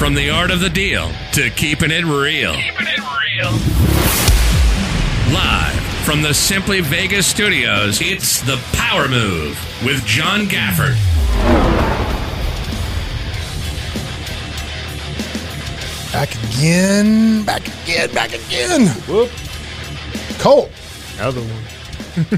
From the art of the deal to keeping it real. Keeping it real. Live from the Simply Vegas studios, it's The Power Move with John Gafford. Back again, back again, back again. Whoop. Colt, Another one.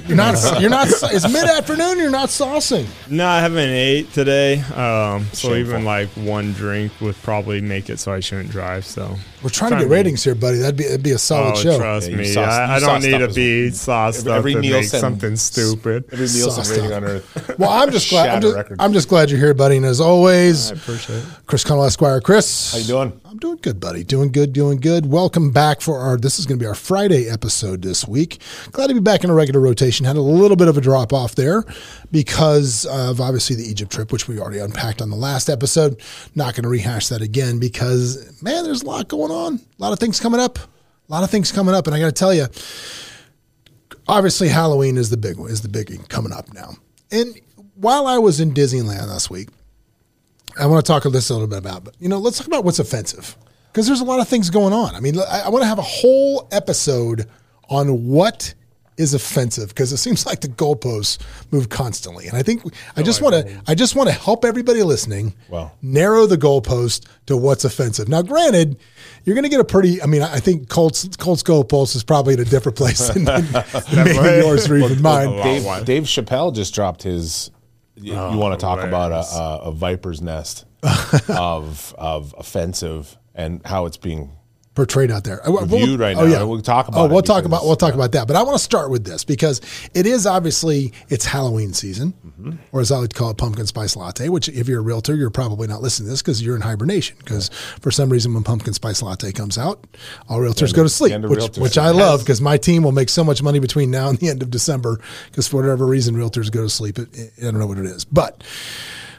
You're not. You're not. It's mid afternoon. You're not saucing. No, I haven't ate today. Um, so Shameful. even like one drink would probably make it so I shouldn't drive. So We're trying to get to- ratings here, buddy. That'd be that'd be a solid oh, show. trust Yeah, me, sauce- I, I don't need up to as be sauced Every- up every to make something stupid. Every Nielsen Sauced rating up. on earth. Well, I'm just glad. I'm just. I'm just glad you're here, buddy. And as always, I appreciate it. Chris Connell Esquire. Chris, How you doing? Doing good, buddy. Doing good, doing good. Welcome back for our. This is going to be our Friday episode this week. Glad to be back in a regular rotation. Had a little bit of a drop off there because of obviously the Egypt trip, which we already unpacked on the last episode. Not going to rehash that again because man, there's a lot going on. A lot of things coming up. A lot of things coming up, and I got to tell you, obviously Halloween is the big one, is the biggie coming up now. And while I was in Disneyland last week, I want to talk this a little bit about, but you know, let's talk about what's offensive because there's a lot of things going on. I mean, I, I want to have a whole episode on what is offensive because it seems like the goalposts move constantly, and I think I just want to I just want to help everybody listening Wow. narrow the goalpost to what's offensive. Now, granted, you're going to get a pretty. I mean, I think Colts Colts goalpost is probably in a different place than, than maybe yours or even mine. Dave. Dave Chappelle just dropped his. You, you want to talk about a, a, a viper's nest of of offensive and how it's being portrayed out there. Uh, Reviewed right now. Yeah. We'll talk about Oh, we'll talk about we'll talk about that. But I want to start with this because it is obviously it's Halloween season, Mm-hmm. or as I would call it, pumpkin spice latte. Which, if you're a realtor, you're probably not listening to this because you're in hibernation. Because for some reason, when pumpkin spice latte comes out, all realtors go to sleep, which, which. I love because my team will make so much money between now and the end of December. Because for whatever reason, realtors go to sleep. I don't know what it is, but.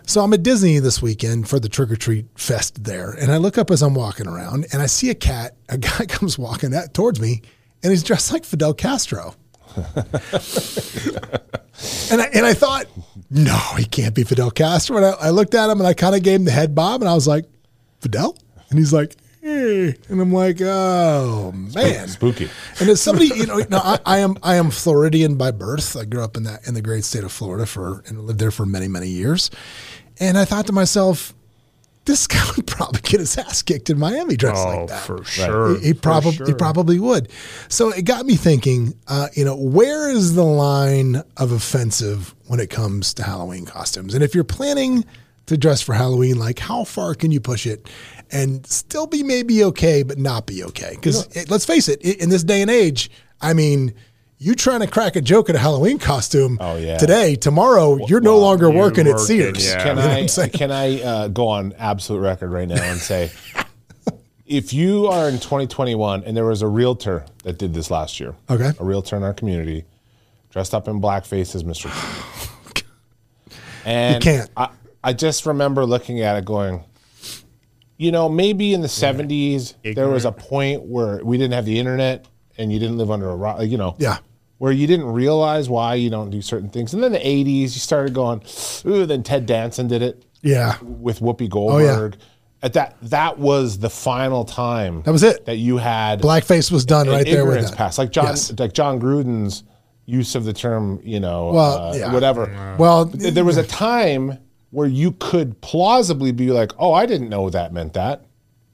So I'm at Disney this weekend for the trick or treat fest there, and I look up as I'm walking around, and I see a cat. A guy comes walking at, towards me, and he's dressed like Fidel Castro. and I and I thought, no, he can't be Fidel Castro. And I, I looked at him, and I kind of gave him the head bob, and I was like, Fidel, and he's like. Hey. And I'm like, oh man, spooky. and as somebody, you know, no, I, I am I am Floridian by birth. I grew up in that in the great state of Florida for and lived there for many many years. And I thought to myself, this guy would probably get his ass kicked in Miami dressed Oh, like that. for sure. He, he probably he probably would. So it got me thinking. Uh, you know, where is the line of offensive when it comes to Halloween costumes? And if you're planning to dress for Halloween, like how far can you push it and still be maybe okay, but not be okay? Because let's face it, in this day and age, I mean. You trying to crack a joke at a Halloween costume Oh, yeah. today, tomorrow, you're no longer you're working at Sears. yeah. You Can know what I I'm can I uh, go on absolute record right now and say, if you are in 2021 and there was a realtor that did this last year, Okay. a realtor in our community, dressed up in blackface as Mr. and And can't. I, I just remember looking at it going, you know, maybe in the 70s there was a point where we didn't have the internet and you didn't live under a rock, you know. Yeah. Where you didn't realize why you don't do certain things. And then the 80s, you started going, ooh, then Ted Danson did it Yeah. with Whoopi Oh, yeah. Goldberg. At that, that was the final time. That was it. That you had Blackface was done right there with that. pass, like John, Yes. like Jon Gruden's use of the term, you know, Well, uh, yeah. whatever. Well, Th- there was a time where you could plausibly be like, "Oh, I didn't know that meant that."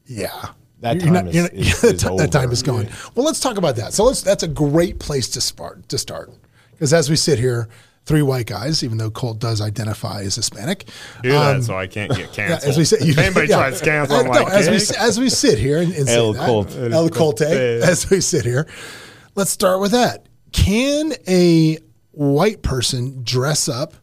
Yeah. That You're time is- you're is- that is ti- that time is gone. Well, let's talk about that. So let's, that's a great place to start. To start, because as we sit here, three white guys, even though Colt does identify as Hispanic, Do that um, so I can't get yeah, canceled. as we sit, you, if anybody yeah. tries to cancel, Uh, I'm no, like, as we as we sit here and, and El that, Colt. El Colte, as we sit here, let's start with that. Can a white person dress up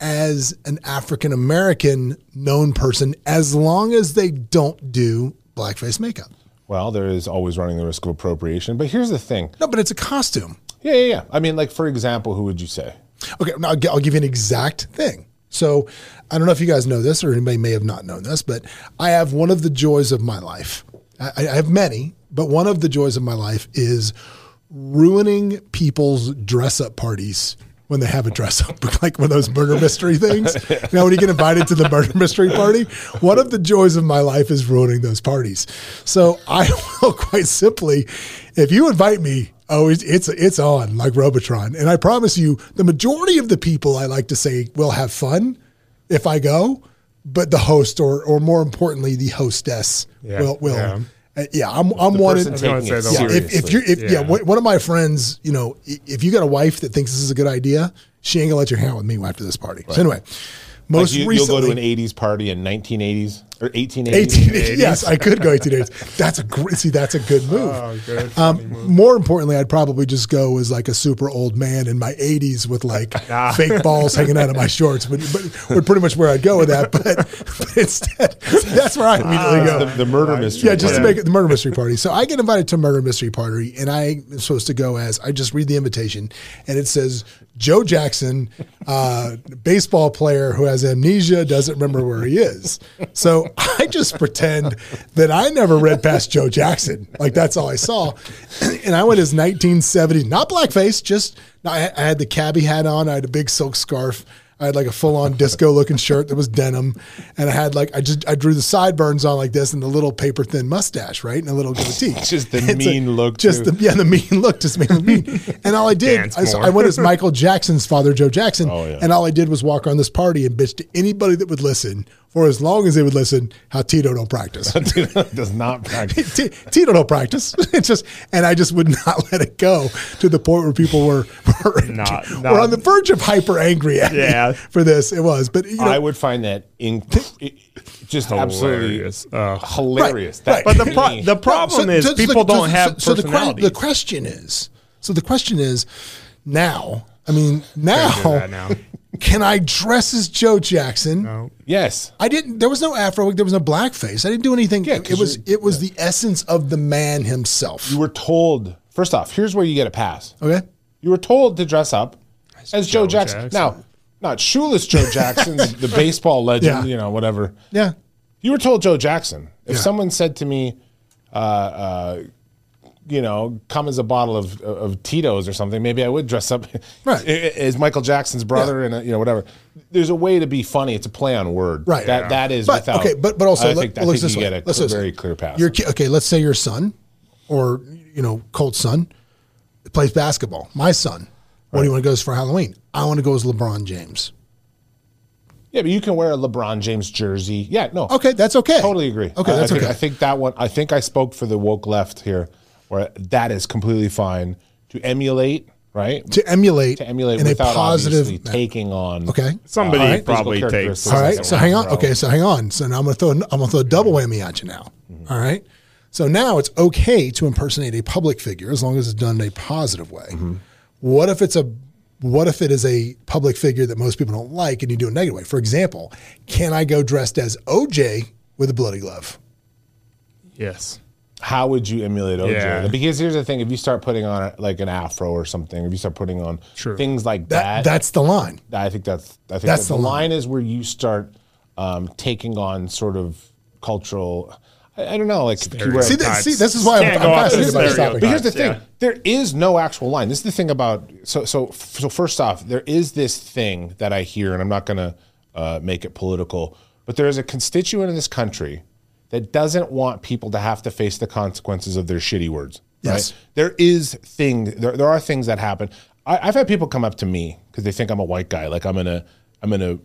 as an African American known person as long as they don't do blackface makeup? Well, there is always running the risk of appropriation. But here's the thing. No, but it's a costume. Yeah, yeah, yeah. I mean, like for example, who would you say? Okay, now I'll, I'll give you an exact thing. So I don't know if you guys know this or anybody may have not known this, but I have one of the joys of my life. I, I have many, but one of the joys of my life is ruining people's dress up parties when they have a dress up, like one of those murder mystery things. you know, when you get invited to the murder mystery party, one of the joys of my life is ruining those parties. So I will quite simply, if you invite me, oh, it's it's, it's on like Robotron, and I promise you, the majority of the people I like to say will have fun if I go, but the host or or more importantly, the hostess Yeah, will will. yeah. Uh, Yeah, I'm I'm one. of- gonna taking it say yeah, if, if you're if yeah. Yeah. one of my friends, you know, if you got a wife that thinks this is a good idea, she ain't gonna let you hang out with me after this party. So anyway, Like most you, you'll go to an 80s party in 1980s or 1880s. 18 yes, I could go 18 days. That's a great see. That's a good move. Oh, good. Um, move. more importantly, I'd probably just go as like a super old man in my 80s with like Nah. fake balls hanging out of my shorts, but, but would pretty much where I'd go with that. But, but instead, that's where I immediately go. The, the murder mystery. Yeah, just to make it the murder mystery party. So I get invited to a murder mystery party, and I'm supposed to go as I just read the invitation, and it says Joe Jackson, uh, baseball player who has amnesia, doesn't remember where he is. So I just pretend that I never read past Joe Jackson. Like that's all I saw, and I went as 1970, not blackface, just I had the cabbie hat on, I had a big silk scarf. I had like a full on disco looking shirt that was denim. And I had like, I just, I drew the sideburns on like this and the little paper thin mustache, right? And a little goatee. Just the It's a- mean look, Just too. the, yeah, the mean look just made me mean. And all I did, I. I went as Michael Jackson's father, Joe Jackson. Oh, yeah. And all I did was walk around this party and bitch to anybody that would listen for as long as they would listen how Tito don't practice. Tito does not practice. T- Tito don't practice. It's just, and I just would not let it go to the point where people were were, Not- were not- on the verge of hyper angry at Yeah. me for this. It was, but you know, I would find that in, just absolutely Hilarious. Ugh. hilarious. Right, That right. But the pro- the problem is so people the- don't have so the, que- the question is, so the question is, now, I mean, now, now. Can I dress as Joe Jackson? No. yes. I didn't. There was no afro. There was no blackface. I didn't do anything. Yeah, it 'cause was. It was the essence of the man himself. You were told, first off, here's where you get a pass. Okay. You were told to dress up as Joe, Joe Jackson. Jackson. Now, not shoeless Joe Jackson, the, the baseball legend, Yeah. you know, whatever. Yeah. You were told Joe Jackson. If Yeah. someone said to me, uh, uh, you know, come as a bottle of, of Tito's or something, maybe I would dress up Right. as Michael Jackson's brother and, uh, you know, whatever. There's a way to be funny. It's a play on word. Right. That, Yeah. that is But without. okay, but but also I let, think, I think this you way. get a let's cl- this way. very clear path. Your ki- okay. Let's say your son, or you know, Colt's son, plays basketball. My son. What do you want to go as for Halloween? I want to go as LeBron James. yeah, but you can wear a LeBron James jersey. Yeah, no. Okay, that's okay. Totally agree. Okay, that's I think, okay. I think that one. I think I spoke for the woke left here, where that is completely fine to emulate, right? to emulate, To emulate in a without positive. obviously taking on. okay. Somebody All right. probably takes. All right. So hang on. bro. Okay. So hang on. So now I'm gonna throw. I'm gonna throw a double whammy at you now. Mm-hmm. All right. So now it's okay to impersonate a public figure as long as it's done in a positive way. Mm-hmm. What if it's a what if it is a public figure that most people don't like and you do it a negative way? For example, can I go dressed as OJ with a bloody glove? Yes. How would you emulate OJ? Yeah. Because here's the thing: if you start putting on like an afro or something, if you start putting on Sure. things like That, that, that's the line. I think that's I think That's that the the line. line is where you start um, taking on sort of cultural. I, I don't know, like you wear- See, this, see, this is why I'm, Can't I'm fascinated by this topic. But here's the Yeah. thing: there is no actual line. This is the thing about so so so. First off, there is this thing that I hear, and I'm not going to uh, make it political, but there is a constituent in this country that doesn't want people to have to face the consequences of their shitty words. Yes. Right? There is thing. There, there are things that happen. I, I've had people come up to me because they think I'm a white guy. Like I'm gonna I'm gonna.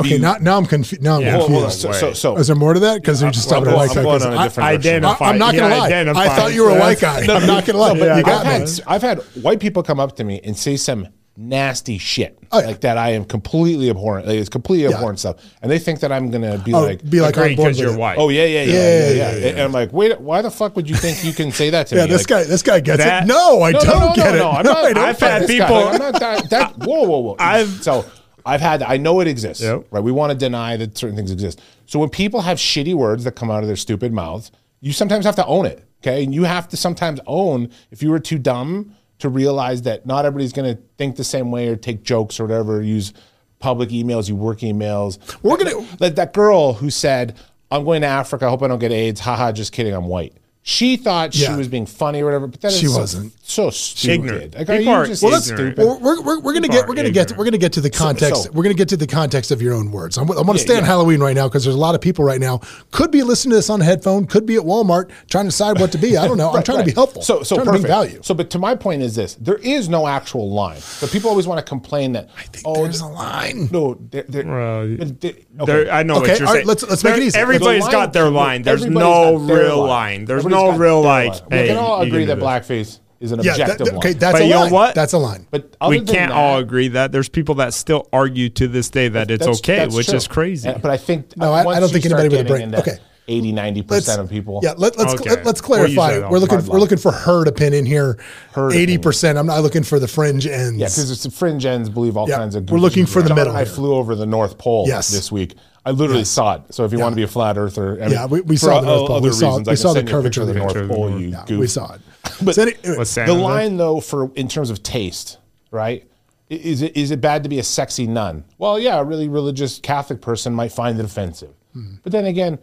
Okay, now, now I'm confused. Now I'm Yeah. Hold on, confused. so, so, so Is there more to that? Because you're just I'm talking going- about I'm white going guy. on a 'cause different I- direction. I, I'm not going to lie. I thought you were a white as- guy. I'm not going to lie, but you I've got had, me. I've had white people come up to me and say some nasty shit Oh, yeah. like that. I am completely abhorrent. Like, it's completely abhorrent stuff, and they think that I'm gonna be Oh, like, be like Agree, on board 'cause with you're white. oh yeah, yeah, yeah, Yeah, yeah, yeah, yeah. yeah, And I'm like, wait, why the fuck would you think you can say that to Yeah, me? Yeah, this Like, guy, this guy gets That- it. No, I no, don't no, no, get no, it. no, I'm not, I don't I've get had it. this guy. people- Like, I'm not that, that. Whoa, whoa, whoa. I've- so I've had. I know it exists. Yep. Right. We want to deny that certain things exist. So when people have shitty words that come out of their stupid mouths, you sometimes have to own it. Okay, and you have to sometimes own if you were too dumb to realize that not everybody's going to think the same way or take jokes or whatever. Use public emails, you work emails. We're gonna- like that girl who said, "I'm going to Africa. I hope I don't get AIDS." Haha, just kidding. I'm white. She thought she was being funny or whatever, but that is She so- wasn't. So stupid. Ignorant. Like, are People you just Well, let's- stupid? We're, we're, we're gonna get we're gonna get ignorant. we're gonna get to the context. so- we're gonna get to the context of your own words. I'm, I'm gonna stay Yeah, on yeah. Halloween right now because there's a lot of people right now could be listening to this on a headphone, could be at Walmart trying to decide what to be. I don't know. I'm Right, trying to be helpful. So, so trying perfect. to value. So, but to my point is this: there is no actual line. So people always want to complain that. I think oh, there's a line. No, there, there, Well, but there- There- okay. I know Okay, what you're all right, saying. let's- let's make it easy. Everybody's got their line. There's no real line. There's Everybody's no got real their like. line. Hey, we can all you agree do that this. blackface is an yeah, that, objective that- okay, line. that's But a you know line. what? That's a line. But other we than can't that- all agree that. There's people that still argue to this day that it's That's- okay, that's which true. is crazy. But I think No, I- I once don't you think start anybody with a getting brain- into okay. 80, 90 percent of people. Yeah, let, let's Okay. let, us What do you clarify. say, though? we're looking Hard we're line. looking for herd opinion in here. Herd Eighty percent. I'm not looking for the fringe ends. Yeah, because it's the fringe ends believe all Yeah, kinds of. we're looking for the John middle and I here. flew over the North Pole Yes. this week. I literally Yes. saw it. So if you want to be a flat earther, I mean, Yeah, we- we saw the North Pole. We saw- reasons, we saw the send you a curvature of of the the North picture. Pole. You Yeah, goof. we saw it. But So anyway, the Santa line though for in terms of taste, right? Is it is it bad to be a sexy nun? Well, yeah, a really religious Catholic person might find it offensive. Hmm. But then again,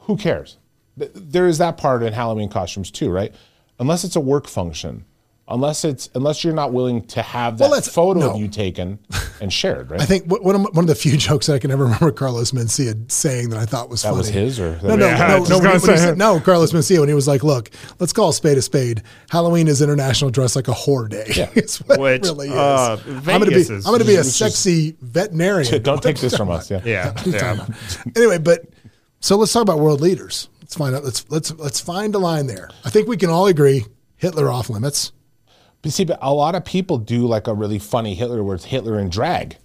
who cares? There is that part in Halloween costumes too, right? Unless it's a work function, unless it's unless you're not willing to have that Well, photo no. of you taken and shared, right? I think one of, one of the few jokes that I can ever remember Carlos Mencia saying that I thought was that funny. was his, or No, no, Yeah, no, I no, was when when said- no. Carlos Mencia when he was like, "Look, let's call a spade a spade. Halloween is International Dress Like a Whore Day." Yeah. it's what Which, it really is. uh, I'm gonna be, is- I'm gonna be a which is- sexy veterinarian. Don't take this from us. Yeah. yeah, yeah. anyway, but so let's talk about world leaders. Let's find out. Let's let's let's find a line there. I think we can all agree Hitler off limits. But see, but a lot of people do like a really funny Hitler where it's Hitler in drag,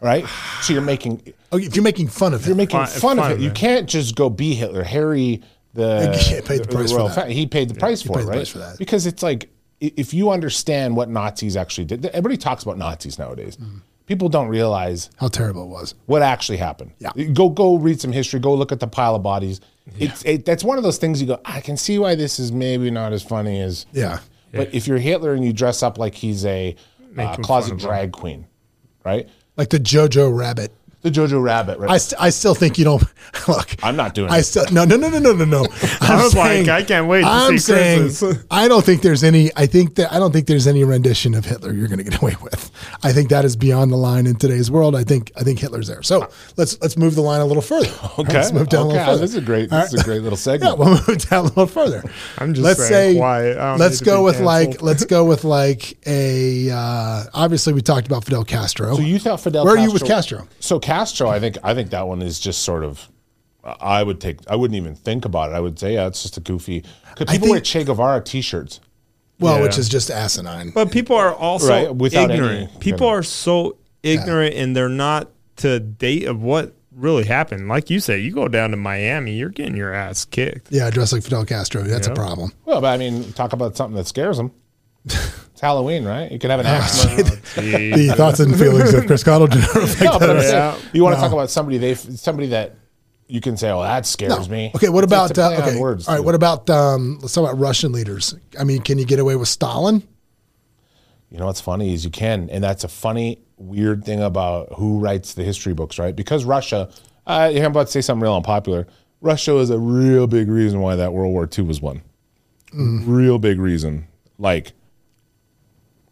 right? So you're making Oh, if you're making fun of you're making Fun- fun, fun of of it. You can't just go be Hitler. Harry, the He paid the price for royal that. fa- he paid the price for paid it, the right? price for that. Because it's like i- if you understand what Nazis actually did. Everybody talks about Nazis nowadays. Mm-hmm. People don't realize how terrible it was. what actually happened. Yeah. Go go read some history. Go look at the pile of bodies. It's it, that's one of those things you go. I can see why this is maybe not as funny as Yeah. But if you're Hitler and you dress up like he's a uh, closet fun of him. drag queen, right? Like the Jojo Rabbit. The Jojo Rabbit, right? I, st- I still think you don't look. I'm not doing I it. still no no no no no no no. I'm was like, I can't wait to I'm see saying. I don't think there's any. I think that I don't think there's any rendition of Hitler you're going to get away with. I think that is beyond the line in today's world. I think I think Hitler's there. So let's let's move the line a little further. okay. let's move down a little further. This is a great. This is a great little segment. Yeah, we'll move down a little further. I'm just let's saying say quiet. Let's go with like let's go with like a uh, obviously we talked about Fidel Castro. so you thought Fidel? Where are you with Castro? So Castro, I think I think that one is just sort of. I would take. I wouldn't even think about it. I would say, yeah, it's just a goofy. Could I people wear Che Guevara T-shirts? well, Yeah. which is just asinine. But people are also Right, without ignorant. any- people are so ignorant and they're not to date of what really happened. Like you say, you go down to Miami, you're getting your ass kicked. yeah, dressed like Fidel Castro. That's a problem. Well, but I mean, talk about something that scares them. it's Halloween, right? You can have an axe. murderer. the thoughts and feelings of Chris Connell do not reflect No, but I'm saying, Yeah. you want to talk about somebody they somebody that you can say, "Oh, that scares me." Okay, what It's about a uh, play on okay? words, all right, too. what about um, let's talk about Russian leaders. I mean, can you get away with Stalin? You know what's funny is you can, and that's a funny, weird thing about who writes the history books, right? Because Russia, uh, I'm about to say something real unpopular. Russia was a real big reason why that World War II was won. Real big reason, like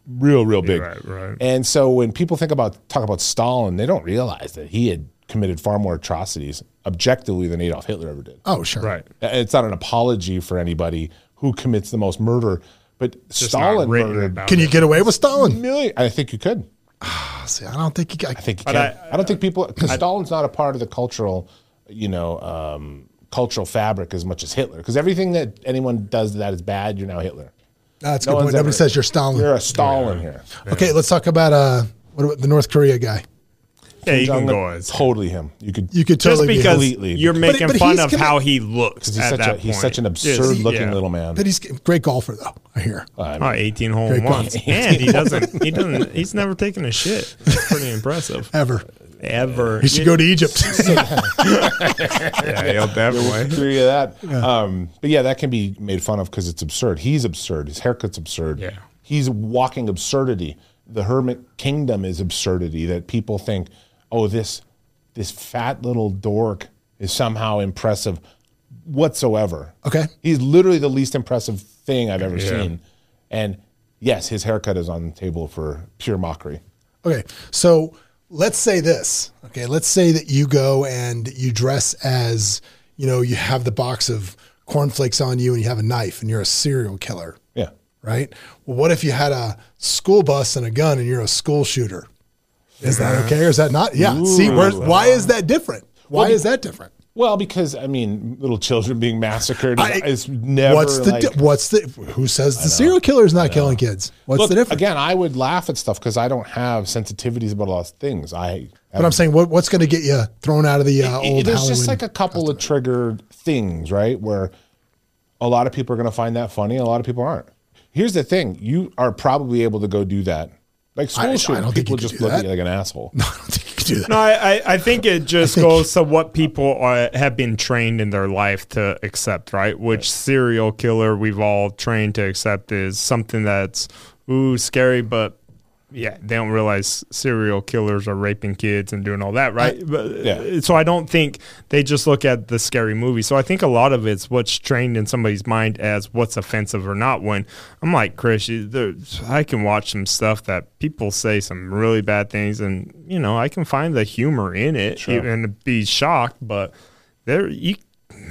real, real big. right, right. And so when people think about talk about Stalin, they don't realize that he had committed far more atrocities objectively than Adolf Hitler ever did. Oh, sure. Right. Uh, it's not an apology for anybody who commits the most murder, but Just Stalin murdered Can it. you get away with Stalin? million. I think you could. Ah, see, I don't think you. I, I think you But can. I, I- don't think uh, people because Stalin's not a part of the cultural, you know, um, cultural fabric as much as Hitler. Because everything that anyone does that is bad, you're now Hitler. That's a No good point. Nobody ever- says you're Stalin. You're a Stalin here. okay, let's talk about uh, what about the North Korea guy? Yeah, you can Jong-un, go as totally him. You could. You could just totally be because completely- you're But- making but fun of commi- how he looks He's at such that a point. he's such an Just- absurd looking yeah. little man. But he's a great golfer, though. I hear. I Oh, 18 hole in Great ones. And he doesn't, he doesn't, he's never taken a shit. That's pretty impressive. Ever. Ever. He should go to Egypt. Yeah, he'll definitely. Theory of that. Um, but yeah, that can be made fun of because it's absurd. He's absurd. His haircut's absurd. Yeah. He's walking absurdity. The hermit kingdom is absurdity that people think, oh, this this fat little dork is somehow impressive. whatsoever. Okay. He's literally the least impressive thing I've ever seen. And yes, his haircut is on the table for pure mockery. Okay, so let's say this. Okay, let's say that you go and you dress as you know you have the box of cornflakes on you and you have a knife and you're a serial killer, Yeah. right? Well, what if you had a school bus and a gun and you're a school shooter? Is that okay or is that not? Yeah. See, where, why is that different? Why is that different? Well, because I mean, little children being massacred I- is never what's the like, di- what's the who says the serial killer is not killing kids? What's Look, the difference? again, I would laugh at stuff because I don't have sensitivities about a lot of things. I but I'm saying, what, what's going to get you thrown out of the uh, it- old there's Halloween? just like a couple of triggered things, right? Where a lot of people are going to find that funny, a lot of people aren't. Here's the thing: you are probably able to go do that. Like school I- I shooting, don't think people just look at you like an asshole. I don't think you could do that. No, I, I, think it just goes to what people are, have been trained in their life to accept, right? Which serial killer we've all trained to accept is something that's ooh scary, but yeah, they don't realize serial killers are raping kids and doing all that, right? But, uh, yeah. So I don't think they just look at the scary movie. So I think a lot of it's what's trained in somebody's mind as what's offensive or not. When I'm like Chris, I can watch some stuff that people say some really bad things, and you know I can find the humor in it and be shocked. But there, you,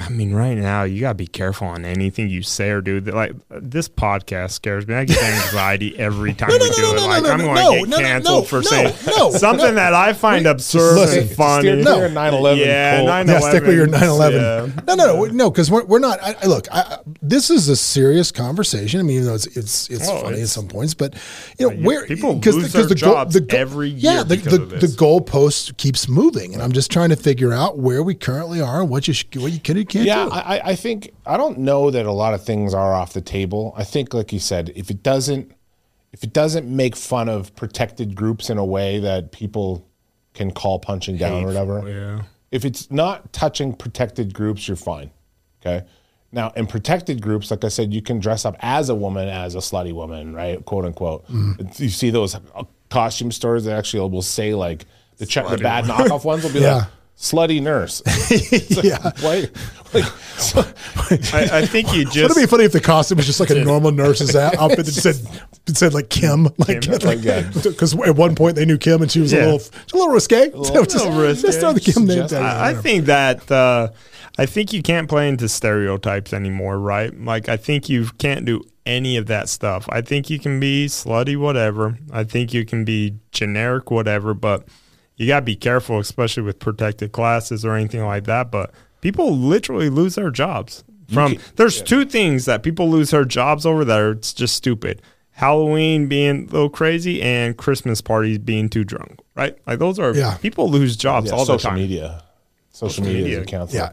I mean, right now you gotta be careful on anything you say or do. Like this podcast scares me. I get anxiety every time we no, do no, it. no, like no, I'm no, going no, to get no, no, canceled no, for no, saying no, something no. that I find absurd listen, and funny. No. clear 9/11. Yeah, Colt. 9/11. Yeah, stick with your 9/11. Yeah. No, no, no, no, because we're, we're not. I, look, I, this is a serious conversation. I mean, even though it's it's it's Oh, funny at some points, but you know, uh, where people 'cause lose the, 'cause their the goal- jobs the goal- every Yeah, year the the, the goalpost keeps moving, and I'm just trying to figure out where we currently are and what you what you and can't Yeah, do. I, I think I don't know that a lot of things are off the table. I think, like you said, if it doesn't, if it doesn't make fun of protected groups in a way that people can call punching down or whatever, yeah. if it's not touching protected groups, you're fine. Okay. Now, in protected groups, like I said, you can dress up as a woman, as a slutty woman, right? Quote unquote. Mm-hmm. You see those uh, costume stores that actually will say like the, ch- the bad knockoff ones will be Yeah. like slutty nurse. yeah. Why? Like, so- I, I think you Would just it be funny if the costume was just like a normal nurse's outfit that said it said like Kim, like Like, yeah. because at one point they knew Kim and she was a Yeah. little she's a little risque. So just, little risque. just throw the Kim name Suggest- I, I think that uh, I think you can't play into stereotypes anymore, right? Like I think you can't do any of that stuff. I think you can be slutty, whatever. I think you can be generic, whatever. But you gotta be careful, especially with protected classes or anything like that. But people literally lose their jobs from. there's two things that people lose their jobs over that are it's just stupid. Halloween being a little crazy and Christmas parties being too drunk, right? Like those are Yeah. people lose jobs Yeah, all the social time. media. Social, media, media. is a counts. Yeah.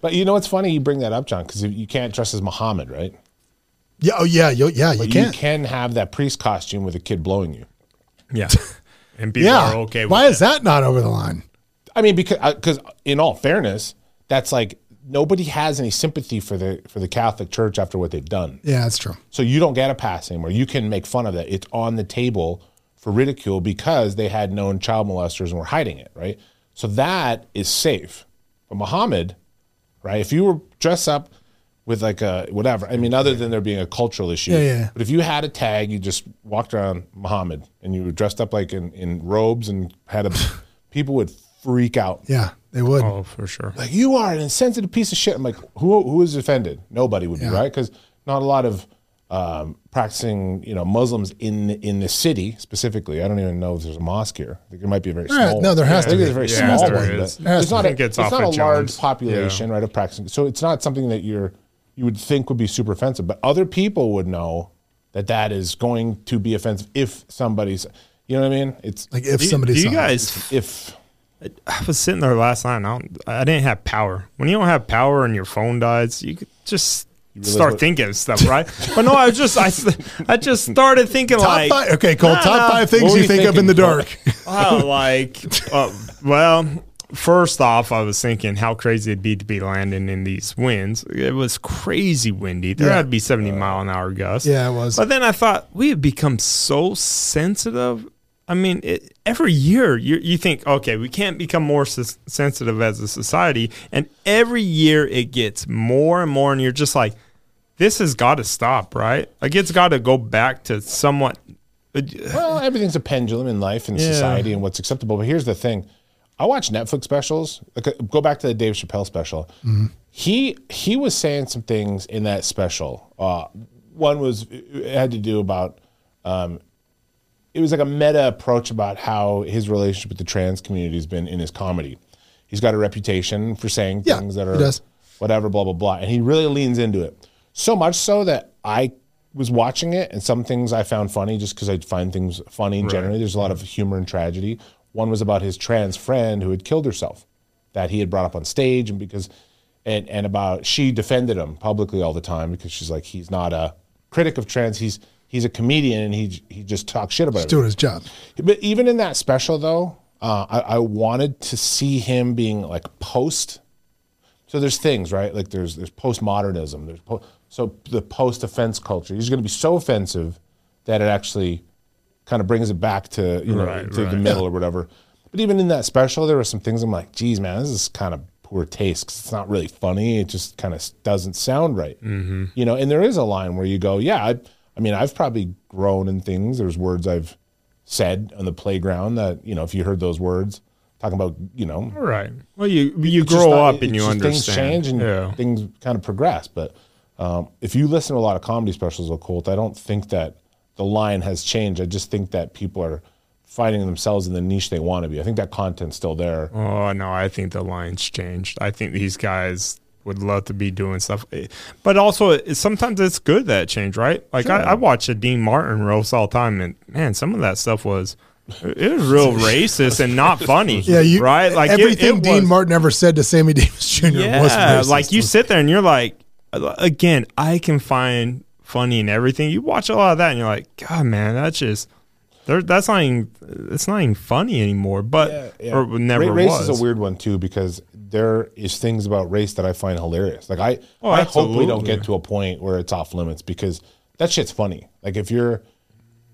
But you know what's funny? You bring that up, John, because you can't dress as Muhammad, right? Yeah, oh yeah, you, yeah, you But can't. you can have that priest costume with a kid blowing you. Yeah. And people yeah. are okay with Why it. is that not over the line? I mean, because uh, because in all fairness, that's like nobody has any sympathy for the for the Catholic Church after what they've done. Yeah, that's true. So you don't get a pass anymore. You can make fun of that. It's on the table for ridicule because they had known child molesters and were hiding it, right? So that is safe. But Muhammad, right? If you were dressed up with like a whatever, I mean, other than there being a cultural issue, Yeah, yeah. but if you had a tag, you just walked around Muhammad and you were dressed up like in, in robes and had a, people would freak out. Yeah, they would. Oh, for sure. Like you are an insensitive piece of shit. I'm like, who who is offended? Nobody would be right because not a lot of um, practicing, you know, Muslims in in the city specifically. I don't even know if there's a mosque here. I think there might be a very small. small. no, there has I think to there's a be. very Yeah, small there one. is. But it's not be. a, I it's it's not a large Jones. population, right, of practicing. So it's not something that you're you would think would be super offensive, but other people would know that that is going to be offensive if somebody's. You know what I mean? It's Like if Do, somebody do you guys? if I was sitting there last night. And I, don't, I didn't have power. When you don't have power and your phone dies, you could just realize start what- thinking of stuff, right? but no, I was just I, I just started thinking top like five. Okay, Cole. Nah, top five things you you think of in the dark. Oh, like, uh, well, first off, I was thinking how crazy it'd be to be landing in these winds. It was crazy windy. There Yeah. had to be 70 mile an hour gusts. Yeah, it was. But then I thought we have become so sensitive I mean, it, every year you, you think, okay, we can't become more s- sensitive as a society. And every year it gets more and more. And you're just like, this has got to stop, right? Like, it's got to go back to somewhat. uh, Well, everything's a pendulum in life and Yeah. society and what's acceptable. But here's the thing: I watch Netflix specials. Like, go back to the Dave Chappelle special. He he was saying some things in that special. Uh, one was it had to do about. Um, it was like a meta approach about how his relationship with the trans community has been in his comedy. He's got a reputation for saying Yeah, things that are whatever, blah blah blah, and he really leans into it. So much so that I was watching it, and some things I found funny just because I find things funny. Generally, there's a lot of humor and tragedy. One was about his trans friend who had killed herself, that he had brought up on stage, and because, and and about she defended him publicly all the time because she's like he's not a critic of trans, he's he's a comedian and he he just talks shit about it. doing his job. But even in that special, though, uh, I, I wanted to see him being like post. So there's things right, like there's there's postmodernism. There's po- so the post offense culture. He's going to be so offensive that it actually kind of brings it back to you know Right, to the middle or whatever. But even in that special, there were some things I'm like, geez, man, this is kind of poor taste 'cause it's not really funny. It just kind of doesn't sound right. Mm-hmm. You know, and there is a line where you go, yeah, I, I mean, I've probably grown in things. There's words I've said on the playground that you know, if you heard those words talking about, you know, All right. Well, you you grow not- up and you understand. Things change and yeah. things kind of progress. But um, if you listen to a lot of comedy specials of Colt, I don't think that the line has changed. I just think that people are finding themselves in the niche they want to be. I think that content's still there. Oh no, I think the line's changed. I think these guys would love to be doing stuff, Eh, but also sometimes it's good that it changed, right? Like I, I watch a Dean Martin roast all the time, and man, some of that stuff was it was real racist and not funny. Yeah, you right? Like everything it Dean was- Martin ever said to Sammy Davis Jr. was racist. like you sit there and you're like, again, I can find funny and everything. You watch a lot of that, and you're like, God, man, that's just. There, that's not even it's not even funny anymore, but or never Ra- race was. is a weird one too because there is things about race that I find hilarious. Like I, Oh, I hope we don't get to a point where it's off limits because that shit's funny. Like if you're,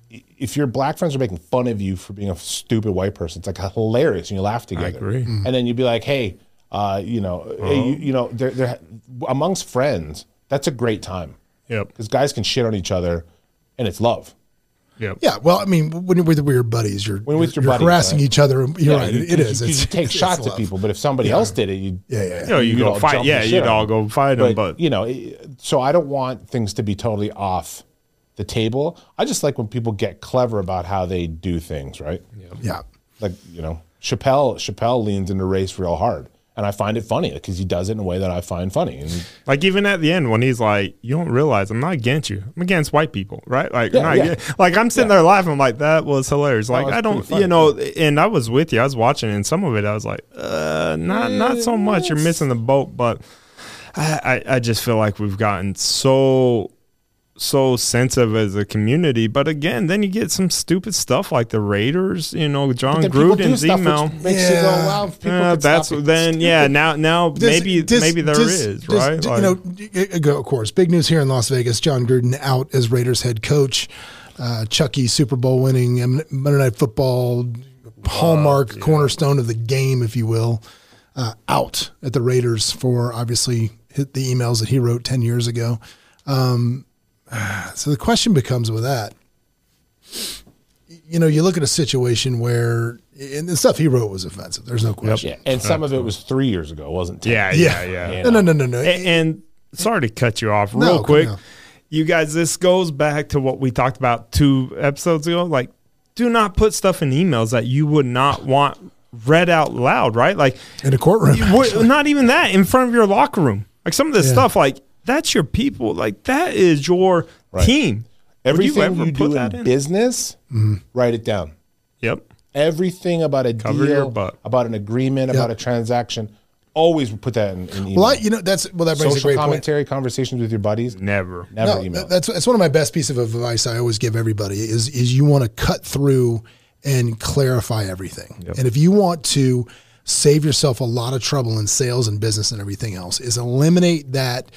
if your black friends are making fun of you for being a stupid white person, it's like hilarious and you laugh together. agree. And then you'd be like, hey, uh, you know, hey, you, you know, they're, they're amongst friends. That's a great time Yep. because guys can shit on each other, and it's love. Yep. yeah, well, I mean, when you're with your buddies, you're, When you're with your you're buddies, harassing right? each other. You're Yeah, right. you- It, it you- is. You, It's, you take it's shots at people, but if somebody else did it, you Yeah, yeah. You know, you You'd go all fight. Yeah, you'd on all go fight them, but, but you know, so I don't want things to be totally off the table. I just like when people get clever about how they do things, right? Yeah. Like you know, Chappelle Chappelle leans into race real hard, and I find it funny because he does it in a way that I find funny. And like even at the end when he's like, "You don't realize I'm not against you. I'm against white people, right?" Like, I'm Yeah, not yeah. against- like I'm sitting there laughing. I'm like, "That was hilarious." Like, it's I don't, you know, and I was with you. I was watching, and some of it, I was like, "Uh, not, not so much. You're missing the boat." But I, I, I just feel like we've gotten so so sensitive as a community. But again, then you get some stupid stuff like the Raiders, you know, John then people do Gruden's email. makes you go, Yeah. "Wow, people Yeah, that's stop it." then yeah now now Does- maybe does- maybe there is does- does- right d- Like- you know, y- y- of course, big news here in Las Vegas. Jon Gruden out as Raiders head coach. Uh, Chucky Super Bowl winning Monday Night Football hallmark cornerstone of the game, if you will, uh, out at the Raiders for obviously hit the emails that he wrote ten years ago. Um, so the question becomes with that. You know, you look at a situation where, and the stuff he wrote was offensive. There's no question. yeah, and some of it was three years ago, wasn't? 10. yeah Yeah. yeah yeah No, no, no, no, no. A- And, sorry to cut you off real come quick. on. You guys, this goes back to what we talked about two episodes ago. Like, do not put stuff in emails that you would not want read out loud, right? Like, in a courtroom. what- not even that in front of your locker room. Like some of this Yeah. stuff, like that's your people. Like that is your team. Would Everything ever you, do that in, business, mm-hmm. write it down. Yep. Everything about a Cover deal, about an agreement, about a transaction, always put that in, in email. Well, I, you know that's well that brings Social a great point. commentary, conversations with your buddies, Never. never No, email. that's that's one of my best pieces of advice I always give everybody is is you want to cut through and clarify everything. And if you want to save yourself a lot of trouble in sales and business and everything else, is eliminate that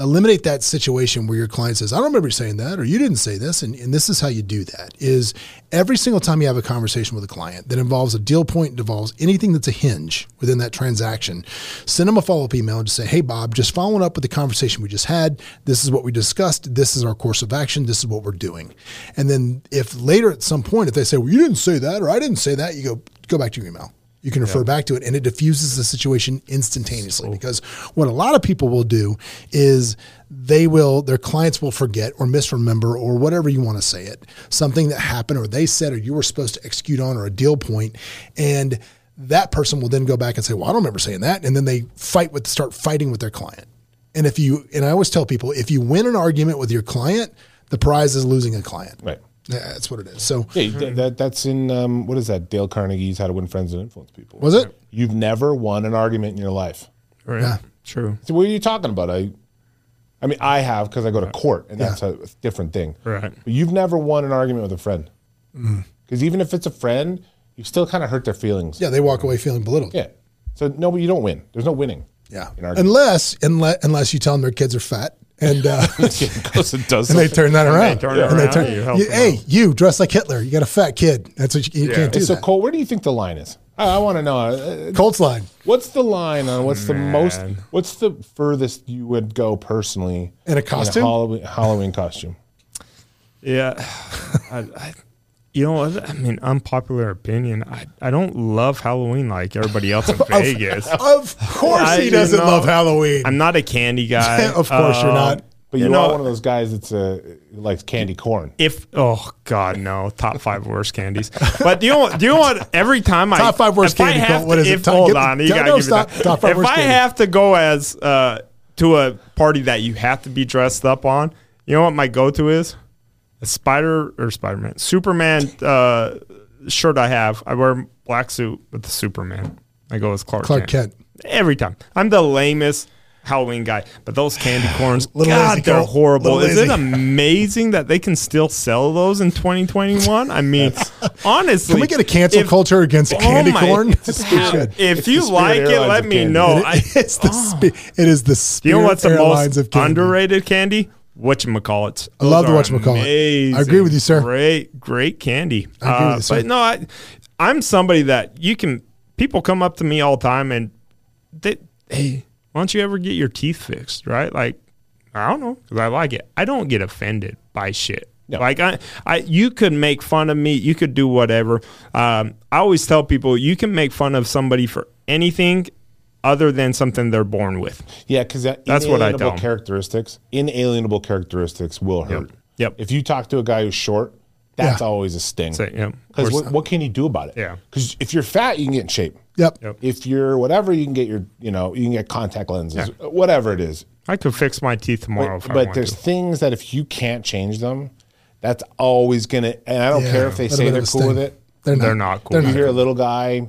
eliminate that situation where your client says, I don't remember saying that, or you didn't say this. And, and this is how you do that is every single time you have a conversation with a client that involves a deal point, involves anything that's a hinge within that transaction, send them a follow-up email and just say, Hey, Bob, just following up with the conversation we just had. This is what we discussed. This is our course of action. This is what we're doing. And then if later at some point, if they say, well, you didn't say that, or I didn't say that, you go, go back to your email. You can refer back to it and it diffuses the situation instantaneously because what a lot of people will do is they will, their clients will forget or misremember or whatever you want to say it, something that happened or they said or you were supposed to execute on or a deal point, And that person will then go back and say, well, I don't remember saying that. And then they fight with, start fighting with their client. And if you, and I always tell people, if you win an argument with your client, the prize is losing a client. Right. Yeah, that's what it is. So Yeah, th- that, that's in um, what is that? Dale Carnegie's How to Win Friends and Influence People. was it? You've never won an argument in your life. Right. Yeah. True. So what are you talking about? I, I mean, I have because I go to court, and that's a different thing. Right. But you've never won an argument with a friend, Mm-hmm. because even if it's a friend, you still kind of hurt their feelings. Yeah, they walk away feeling belittled. Yeah. So no, but you don't win. There's no winning. Yeah. In. Unless, unless unless you tell them their kids are fat and uh, Because it does. and they turn that around. turn and they around, turn, you help you- hey, out. you dress like Hitler. You got a fat kid. That's what you, you Yeah. can't do. so that. Cole, where do you think the line is? I, I want to know. Uh, Colts line What's the line on what's the most? What's the furthest you would go personally In a costume? Halloween, Halloween costume. Yeah. I, I, you know what? I mean, unpopular opinion. I, I don't love Halloween like everybody else in Vegas. Of course, I he doesn't not- love Halloween. I'm not a candy guy. of course, you're Um, not. But you, You know- are one of those guys that's uh, likes candy corn. If oh god no, top five worst candies. But do you know what? Do you know what? Every time I Top five worst if I candy, have Colt. What to- it? If, Top- hold give- on, you no, gotta no, give me stop. that. Top If I candy. have to go as uh, to a party that you have to be dressed up on, you know what my go-to is? A Spider or Spider-Man, Superman uh, shirt. I have. I wear a black suit with the Superman. I go as Clark, Clark Kent. every time. I'm the lamest Halloween guy, but those candy corns, Little God, lazy, they're Cole. horrible. Little Is it amazing that they can still sell those in 2021? I mean, honestly, Can we get a cancel if- culture against Oh candy my- corn? Have- If It's you like it, let me candy. know. It- it's the spe- it is the you know what's the most of candy. underrated candy? Whatchamacallits. I love the Those are whatchamacallit. I agree with you, sir. Great, great candy. I agree with Uh, you, sir. But no, I, I'm somebody that you can. People come up to me all the time and they, hey, why don't you ever get your teeth fixed? Right? Like, I don't know because I like it. I don't get offended by shit. No. Like I, I, you could make fun of me. You could do whatever. Um, I always tell people you can make fun of somebody for anything other than something they're born with. Yeah, because That's what I tell 'em. characteristics, inalienable characteristics will hurt. Yep. If you talk to a guy who's short, that's Yeah. always a sting. Yeah, Because course. what, what can you do about it? Yeah. Because if you're fat, you can get in shape. Yep. Yep. If you're whatever, you can get your, you know, you can get contact lenses, whatever it is. I could fix my teeth tomorrow But, if but want there's to. things that if you can't change them, that's always gonna. And I don't Yeah, care if they say they're cool sting. with it. They're not, They're not cool. They're You hear a little guy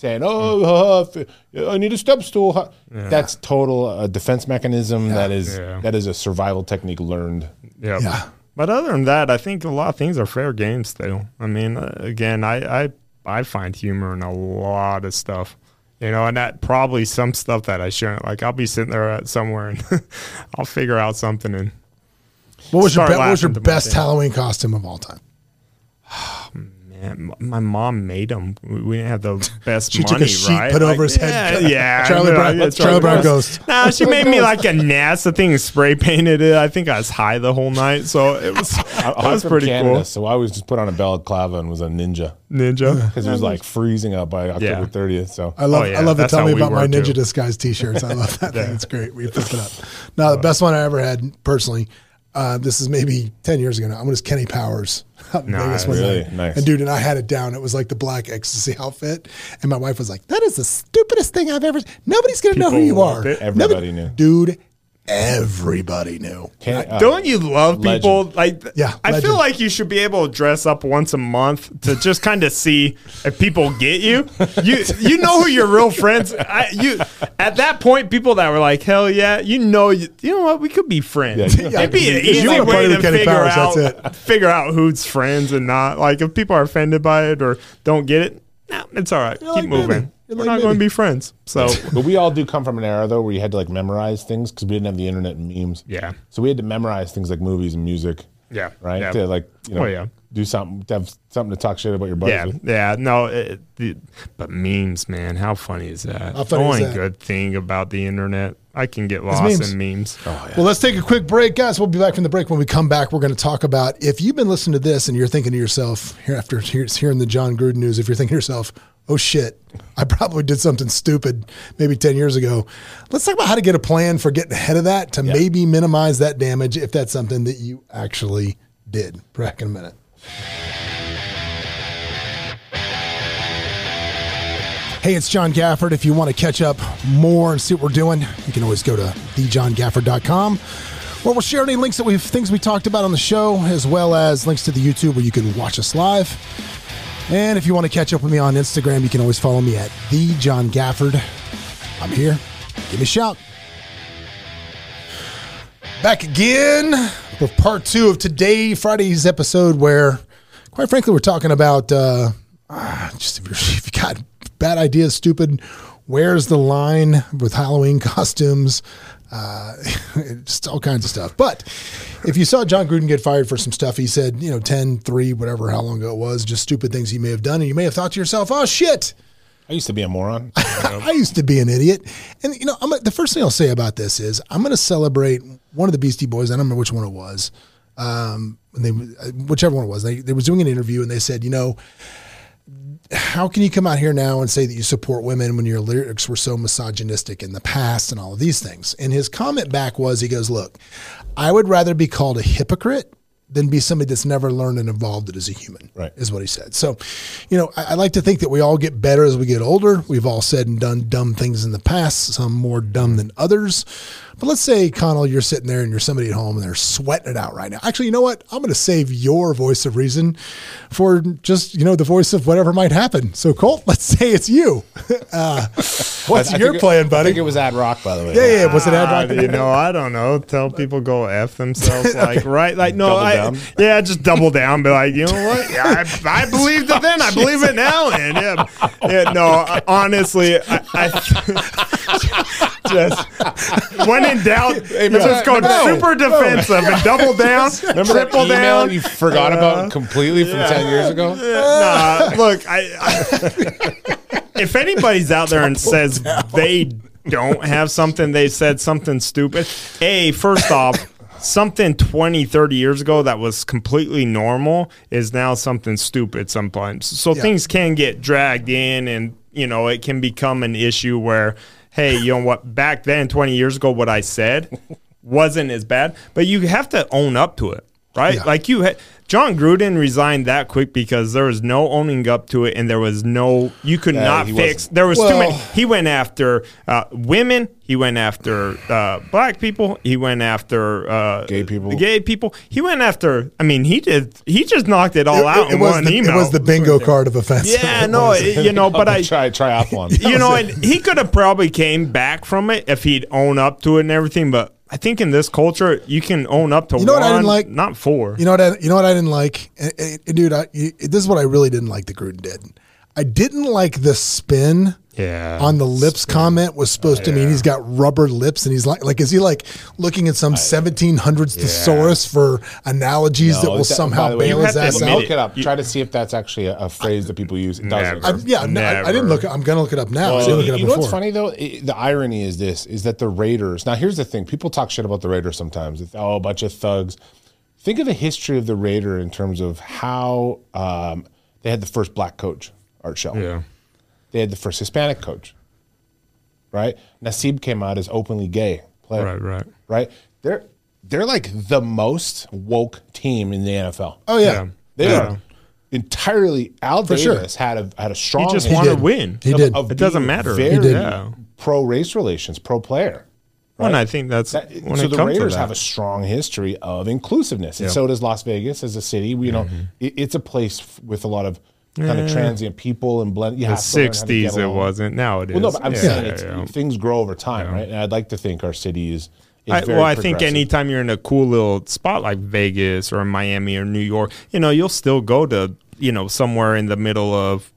saying, "Oh, uh, f- I need a step stool." huh?" That's total uh, defense mechanism. That is Yeah. that is a survival technique learned. Yep. Yeah. But other than that, I think a lot of things are fair game still. I mean, uh, again, I, I I find humor in a lot of stuff. You know, and that probably some stuff that I shouldn't. Like, I'll be sitting there at somewhere and I'll figure out something and What was your be- what was your best. Halloween costume of all time? Man, my mom made them. We we didn't have the best She took a sheet, right? put Like, over his head. Yeah, yeah. Charlie Brown- yeah, Charlie Brown Ghost. Nah, she made me like a NASA thing, spray painted it. I think I was high the whole night, so it was I, that I was was from pretty Canada, cool. so I was just put on a balaclava and was a ninja Ninja. because it was like freezing up by October Yeah. 30th. So I love Oh, yeah, I love the that's tell how me we about my were, ninja too. disguise t-shirts. I love that thing. It's great. We flip it up. Now the best one I ever had personally. Uh, this is maybe ten years ago now. I'm was Kenny Powers out in Nice. Vegas one Really? night. Nice. And dude, and I had it down. It was like the black ecstasy outfit, and my wife was like, "That is the stupidest thing I've ever. Nobody's gonna know who you are. Everybody Nobody- knew. dude. Everybody knew. Can- uh, Don't you love people like? Yeah, I legend. feel like you should be able to dress up once a month to just kind of see if people get you. You you know who your real friends. I, you at that point, people that were like, hell yeah, you know, you, you know what, we could be friends. Yeah, yeah, It'd be an because you easy way to figure Powers, out that's figure out who's friends and not. Like if people are offended by it or don't get it, no, it's all right. Keep like, moving. baby. You're we're like, not going to be friends. So But we all do come from an era though where you had to like memorize things because we didn't have the internet and memes. Yeah. So we had to memorize things like movies and music. Yeah, Right. yeah. To like you know Oh, yeah. do something to have something to talk shit about your buddies. yeah, with. yeah, no, it, the, but memes, man, how funny is that? How funny the is only that? good thing about the internet, I can get lost memes. in memes. Oh, well, let's take a quick break, guys. We'll be back from the break. When we come back, we're going to talk about if you've been listening to this and you're thinking to yourself, here after hearing the Jon Gruden news, if you're thinking to yourself, oh shit, I probably did something stupid maybe 10 years ago. Let's talk about how to get a plan for getting ahead of that to maybe minimize that damage if that's something that you actually did. Back in a minute. Hey, it's John Gafford. If you want to catch up more and see what we're doing, you can always go to thejohngafford.com where we'll share any links that we've things we talked about on the show, as well as links to the YouTube where you can watch us live. And if you want to catch up with me on Instagram, you can always follow me at the John Gafford. I'm here. Give me a shout. Back again for part two of today, Friday's episode, where, quite frankly, we're talking about uh, ah, just if, if you got bad ideas, stupid, where's the line with Halloween costumes, uh, just all kinds of stuff. But if you saw Jon Gruden get fired for some stuff, he said, you know, 10, 3, whatever, how long ago it was, just stupid things he may have done. And you may have thought to yourself, oh, shit. I used to be a moron. I used to be an idiot. And, you know, I'm, the first thing I'll say about this is I'm going to celebrate one of the Beastie Boys. I don't remember which one it was. Um, they, whichever one it was, they, they was doing an interview and they said, you know, how can you come out here now and say that you support women when your lyrics were so misogynistic in the past and all of these things? And his comment back was, he goes, look, I would rather be called a hypocrite than be somebody that's never learned and evolved it as a human. Right. Is what he said. So, you know, I, I like to think that we all get better as we get older. We've all said and done dumb things in the past, some more dumb than others. But let's say, Connell, you're sitting there and you're somebody at home and they're sweating it out right now. Actually, you know what? I'm going to save your voice of reason for just, you know, the voice of whatever might happen. So, Colt, let's say it's you. Uh, what's I your think it- plan, I buddy? think it was Ad Rock, by the way. yeah, yeah. yeah. Was it Ad Ah, Rock? you know, I don't know. Tell people go f themselves, like right, like no, I, yeah, just double down. Be like, you know what? Yeah, I, I believed it then. I believe it now. And yeah, yeah no, honestly, I, I just when in doubt, remember just that- go remember that- super defensive and double down, Remember that triple email down. you forgot about uh-huh. completely from ten years ago? nah, look, I, I if anybody's out there and says they don't have something, they said something stupid. A, first off, something 20, 30 years ago that was completely normal is now something stupid sometimes. So things can get dragged in and, you know, it can become an issue where, hey, you know what, back then, 20 years ago, what I said wasn't as bad, but you have to own up to it, right? Yeah. Like you had. Jon Gruden resigned that quick because there was no owning up to it, and there was no you could Yeah, not fix. wasn't. There was too many. He went after uh, women. He went after uh, black people. He went after uh, Gay people. Gay people. He went after. I mean, he did. He just knocked it all It, out it in was one the, email. it was the bingo card of offense. yeah, It no, it- you know, but I try try triathlon. you know, and he could have probably came back from it if he'd own up to it and everything. But I think in this culture, you can own up to You know one, what I didn't like? not four. You know what? I, you know what I didn't like, Eh, eh, eh, dude. I, this is what I really didn't like. The Gruden did. I didn't like the spin. Yeah, On the lips comment was supposed to mean he's got rubber lips and he's like, like, is he like looking at some 1700s thesaurus for analogies that will that- somehow by the way, bail his ass out? Look it up. Try to see if that's actually a, a phrase that people use. It doesn't. Never. I, yeah, no, I, I didn't look. It I'm gonna look it up now. I Well, didn't look it up you know before. what's funny though? It- the irony is this: is that the Raiders. Now, here's the thing: people talk shit about the Raiders sometimes. It's, oh, a bunch of thugs. Think of the history of the Raider in terms of how um, they had the first black coach, Art Shell. yeah. They had the first Hispanic coach. Right. Nassib came out as openly gay player. Right, right. Right. They're they're like the most woke team in the NFL. Oh yeah, Yeah. They Yeah. are entirely. Al For sure. Had a had a strong. He just history wanted to win. He of- did. of It doesn't matter. Very He did. Yeah. pro race relations, pro player. Well, and I think that's That- when so it the comes Raiders to that. have a strong history of inclusiveness, and Yeah. so does Las Vegas as a city. We, you know, Mm-hmm. it, it's a place f- with a lot of kind of transient people and blend. You the have to learn how to get '60s. It wasn't. Now it is. Well, no, but I'm Yeah, saying yeah, it's, yeah. things grow over time, right? And I'd like to think our city is. is I, well, I think anytime you're in a cool little spot like Vegas or Miami or New York, you know, you'll still go to, you know, somewhere in the middle of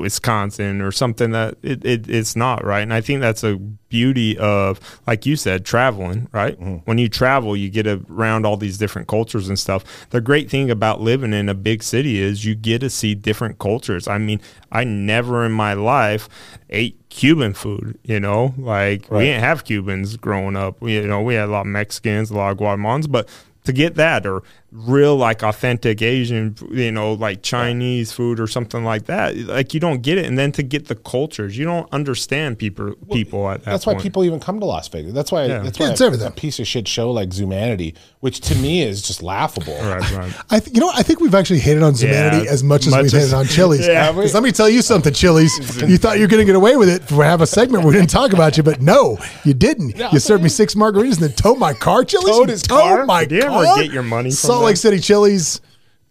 Wisconsin or something that it, it it's not right. And I think that's a beauty of like you said traveling right? Mm-hmm. When you travel you get around all these different cultures and stuff. The great thing about living in a big city is you get to see different cultures. I mean i never in my life ate cuban food you know? Like we didn't have cubans growing up. We, you know we had a lot of mexicans a lot of guatemalans but to get that or real like authentic asian you know like chinese food or something like that like you don't get it and then to get the cultures you don't understand people people at that That's why point. people even come to Las Vegas. That's why. That's why Yeah, it's everything. a piece of shit show like Zumanity, which to me is just laughable. right, right. I th- you know. I think we've actually hated on Zumanity Yeah, as much as much we've as- hated on Chili's. Yeah. 'Cause let me tell you something, Chili's. you thought you were going to get away with it for have a segment where we didn't talk about you, but no, you didn't. you served me six margaritas and then towed my car, Chili's. Towed his towed car? my Did you ever get your money from Salt them? Lake City Chili's.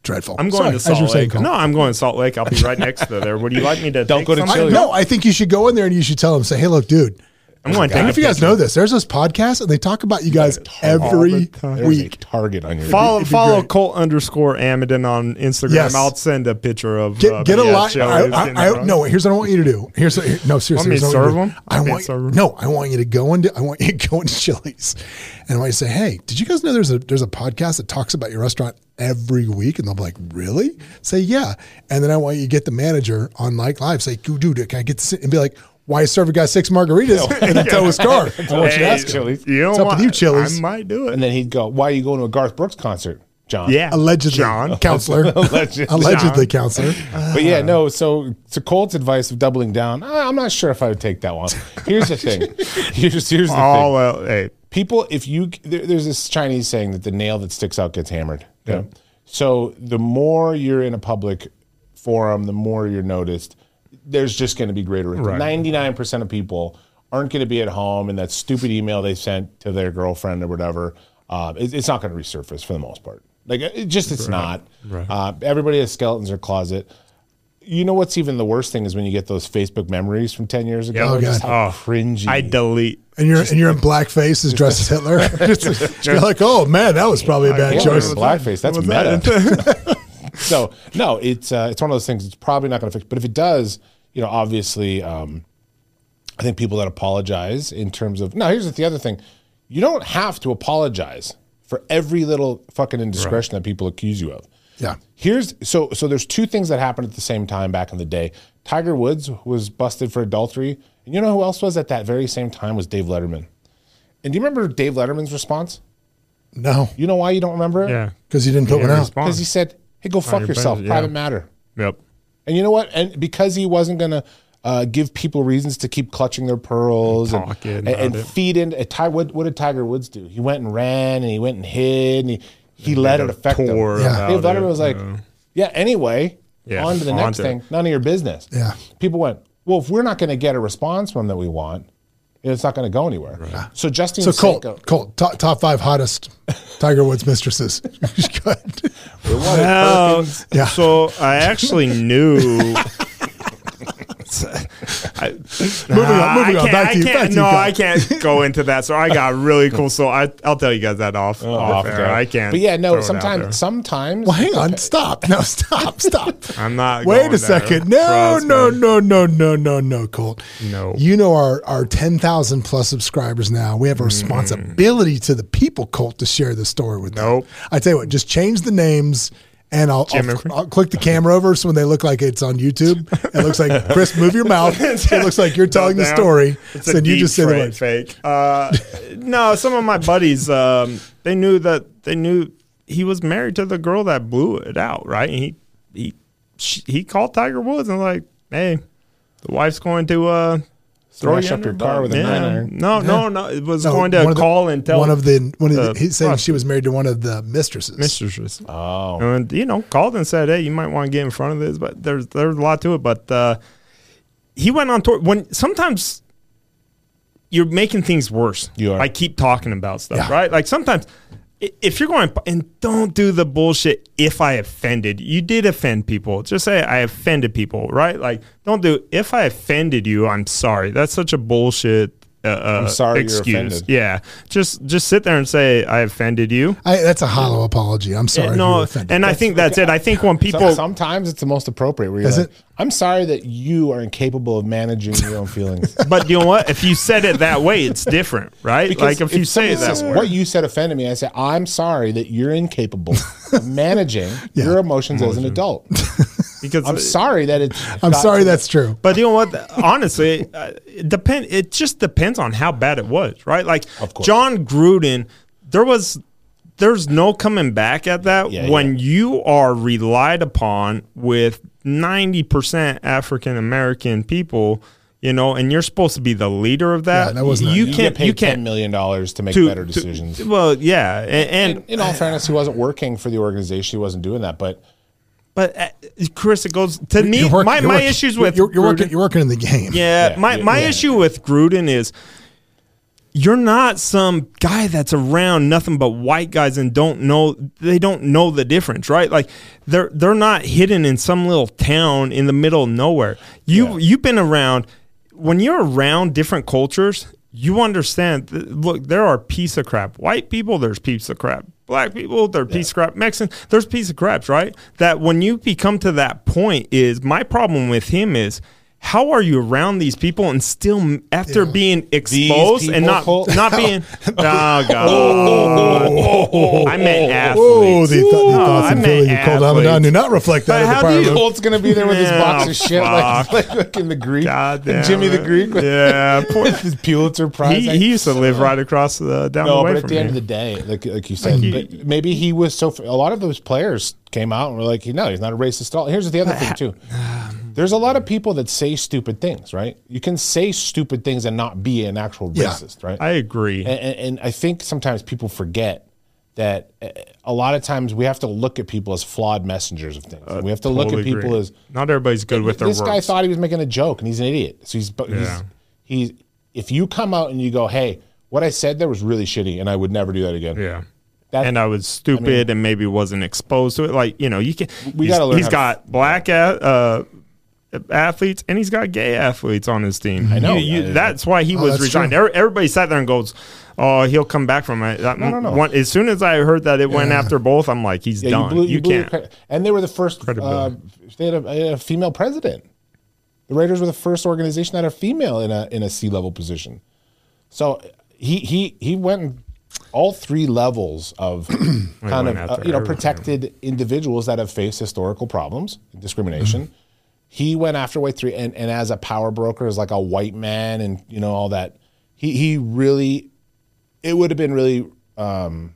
Dreadful. I'm going Sorry, to as you were Salt Lake. Cole. No, I'm going to Salt Lake. I'll be right next to there. Would you like me to Don't take go to some? I, Chili's. no, I think you should go in there and you should tell them, say, hey, look, dude. I'm going to I don't know take if you guys know this. There's this podcast and they talk about you guys every time. There's a week. target on your Follow follow. Colt underscore Amidan on Instagram. Yes. I'll send a picture of Get, uh, get a yeah, lot. I, I. I, no, here's what I want you to do. Here's here, no seriously. me here's to what serve want to them? I Want serve them? no. I want you to go into. I want you to go into Chili's, and I want you to say, "Hey, did you guys know there's a there's a podcast that talks about your restaurant every week?" And they'll be like, "Really?" Say, "Yeah." And then I want you to get the manager on like live. Say, "Dude, can I get this?" And be like. Why serve a guy six margaritas and then tow his car? I want you to Hey, ask him. Chili's. You know What's up what? with you, Chili's? I might do it. And then he'd go, "Why are you going to a Garth Brooks concert, John?" yeah, Allegedly, John. counselor. Allegedly. Allegedly, counselor. But yeah, no. So to Colt's advice of doubling down, I- I'm not sure if I would take that one. Here's the thing. Here's here's the Oh thing. well, hey, People, if you there, there's this Chinese saying that the nail that sticks out gets hammered. Okay? So the more you're in a public forum, the more you're noticed. There's just going to be greater. Right. Ninety-nine percent of people aren't going to be at home, and that stupid email they sent to their girlfriend or whatever, uh, it- it's not going to resurface for the most part. Like it just, it's not. Uh, everybody has skeletons in their closet. You know what's even the worst thing is when you get those Facebook memories from ten years ago. Oh, just God. how Oh, cringy. I delete. And you're and you're in blackface as dressed as Hitler. you're like, oh man, that was probably a bad choice. with blackface. That's meta. that- so no, it's uh, it's one of those things. It's probably not going to fix. But if it does, you know, obviously, um, I think people that apologize in terms of. Now, here's the other thing: you don't have to apologize for every little fucking indiscretion that people accuse you of. Yeah. Here's so so. There's two things that happened at the same time back in the day. Tiger Woods was busted for adultery, and you know who else was at that very same time was Dave Letterman. And do you remember Dave Letterman's response? No, You know why you don't remember it? Yeah. because he didn't put Yeah, one out. respond. Because he said, "Hey, go fuck yourself. budget, yeah. Private matter." Yep. And you know what? And because he wasn't gonna uh, give people reasons to keep clutching their pearls and, Talking and, and feed in. Ty, what, what did Tiger Woods do? He went and ran and he went and hid and he he let it affect him. tour Yeah. Dave about Letterman it, was like, yeah. "Yeah, anyway, Yeah, on to the next thing. None of your business." Yeah. People went, "Well, if we're not going to get a response from that we want." It's not going to go anywhere. So Justine So Colt, Sanko- Colt, top, top five hottest Tiger Woods mistresses. Good. Well, Yeah. so I actually knew. I, Moving on, moving on. can't, Back to you, back to no, Kyle. I can't go into that. So I got really cool. So I, I'll tell you guys that off. Oh, off off air. there. I can't. But yeah, no. it out there. Sometimes, sometimes. Well, hang on. Stop. No, stop. Stop. I'm not Wait going a there. second. No, Trust no, me. no, no, no, no, no, Colt. No. You know our our ten thousand plus subscribers now. We have a mm. responsibility to the people, Colt, to share the story with them. Nope. I tell you what, just change the names. And I'll, I'll, I'll click the camera over so when they look like it's on YouTube, it looks like Chris, move your mouth. It looks like you're telling the story. It's So you just say the fake-. Uh, no, some of my buddies, um, they knew that they knew he was married to the girl that blew it out, right? And he he she, he called Tiger Woods and was like, hey, the wife's going to uh, Smash you up under your car with a yeah. nine iron. No, no, no. It was No, going to of the- call and tell one of the one of the, the he's saying she was married to one of the mistresses. mistresses. Oh. And you know, called and said, "Hey, you might want to get in front of this." But there's there's a lot to it. But uh, he went on tour. When sometimes you're making things worse. You are. I keep talking about stuff, Yeah. right? Like sometimes. If you're going and don't do the bullshit. If I offended, you did offend people. Just say I offended people, right? Like don't do. If I offended you, I'm sorry. That's such a bullshit uh, uh, sorry you're excuse. offended. Yeah, just just sit there and say I offended you. I, that's a hollow apology. I'm sorry. if no, were offended. and I think that's it. I think when So- people sometimes it's the most appropriate. Where you're Is like, it? I'm sorry that you are incapable of managing your own feelings. But you know what? If you said it that way, it's different, right? Because like if you say it that says, way. what you said offended me. I say, I'm sorry that you're incapable of managing your emotions as an adult. Because I'm sorry that it's. I'm sorry to- that's true. But you know what? Honestly, uh, it depend. It just depends on how bad it was, right? Like Of course. Jon Gruden, there was, there's no coming back at that Yeah, when you are relied upon with ninety percent African American people, you know, and you're supposed to be the leader of that. Yeah, that wasn't- you You can't. get paid You ten can't. million dollars to make to- better to- decisions. well, yeah, and, and in all fairness, he wasn't working for the organization. He wasn't doing that. But but uh, Chris, it goes to me. You're work- my you're my work- issues with you're, you're Gruden- working. You're working in the game. Yeah, Yeah, my yeah, my yeah. issue with Gruden is you're not some guy that's around nothing but white guys and don't know they don't know the difference, right? Like they're they're not hidden in some little town in the middle of nowhere. You Yeah. you've been around when you're around different cultures, you understand look, there are piece of crap. White people, there's piece of crap. Black people, they're piece of crap. Mexican, there's piece of craps, right? That when you become to that point is my problem with him is how are you around these people and still after being exposed and not Cole? not being oh god I meant athletes Oh, the, th- the thoughts I and meant feelings of Colt Amidan athletes. do not reflect that. But of the how do you- Move. Colt's gonna be there with his box Yeah, of shit, like, like, like in the Greek, God damn Jimmy the. Greek with yeah poor, his Pulitzer Prize. he, he used to live right across the down no, the way but at the end of the day, like like you said, he- maybe he was so. A lot of those players came out and were like, "No, he's not a racist at all." Here's the other thing too. There's a lot of people that say stupid things, right? You can say stupid things and not be an actual Yeah. racist, right? I agree and, and, and I think sometimes people forget that uh, a lot of times we have to look at people as flawed messengers of things. we have to look at people agree. as not everybody's good with their this words guy thought he was making a joke and he's an idiot. So he's Yeah. he's he's if you come out and you go, "Hey, what I said there was really shitty and I would never do that again." yeah That- and I was stupid and maybe wasn't exposed to it. Like you know, you can. We he's- gotta learn He's how to- got black a- uh, athletes and he's got gay athletes on his team. I know. You, you, that's why he Oh, was resigned. true. Everybody sat there and goes, "Oh, he'll come back from it." That, no, no. One, as soon as I heard that it went after both, I'm like, he's Yeah, done. you blew, you, blew can't. cre- and they were the first. Uh, they had a, a female president. The Raiders were the first organization that had a female in a in a C level position. So he he he went all three levels of kind of uh, you know everything. protected individuals that have faced historical problems, discrimination. He went after white three, and, and as a power broker, as like a white man, and you know all that. He he really, it would have been really. Um,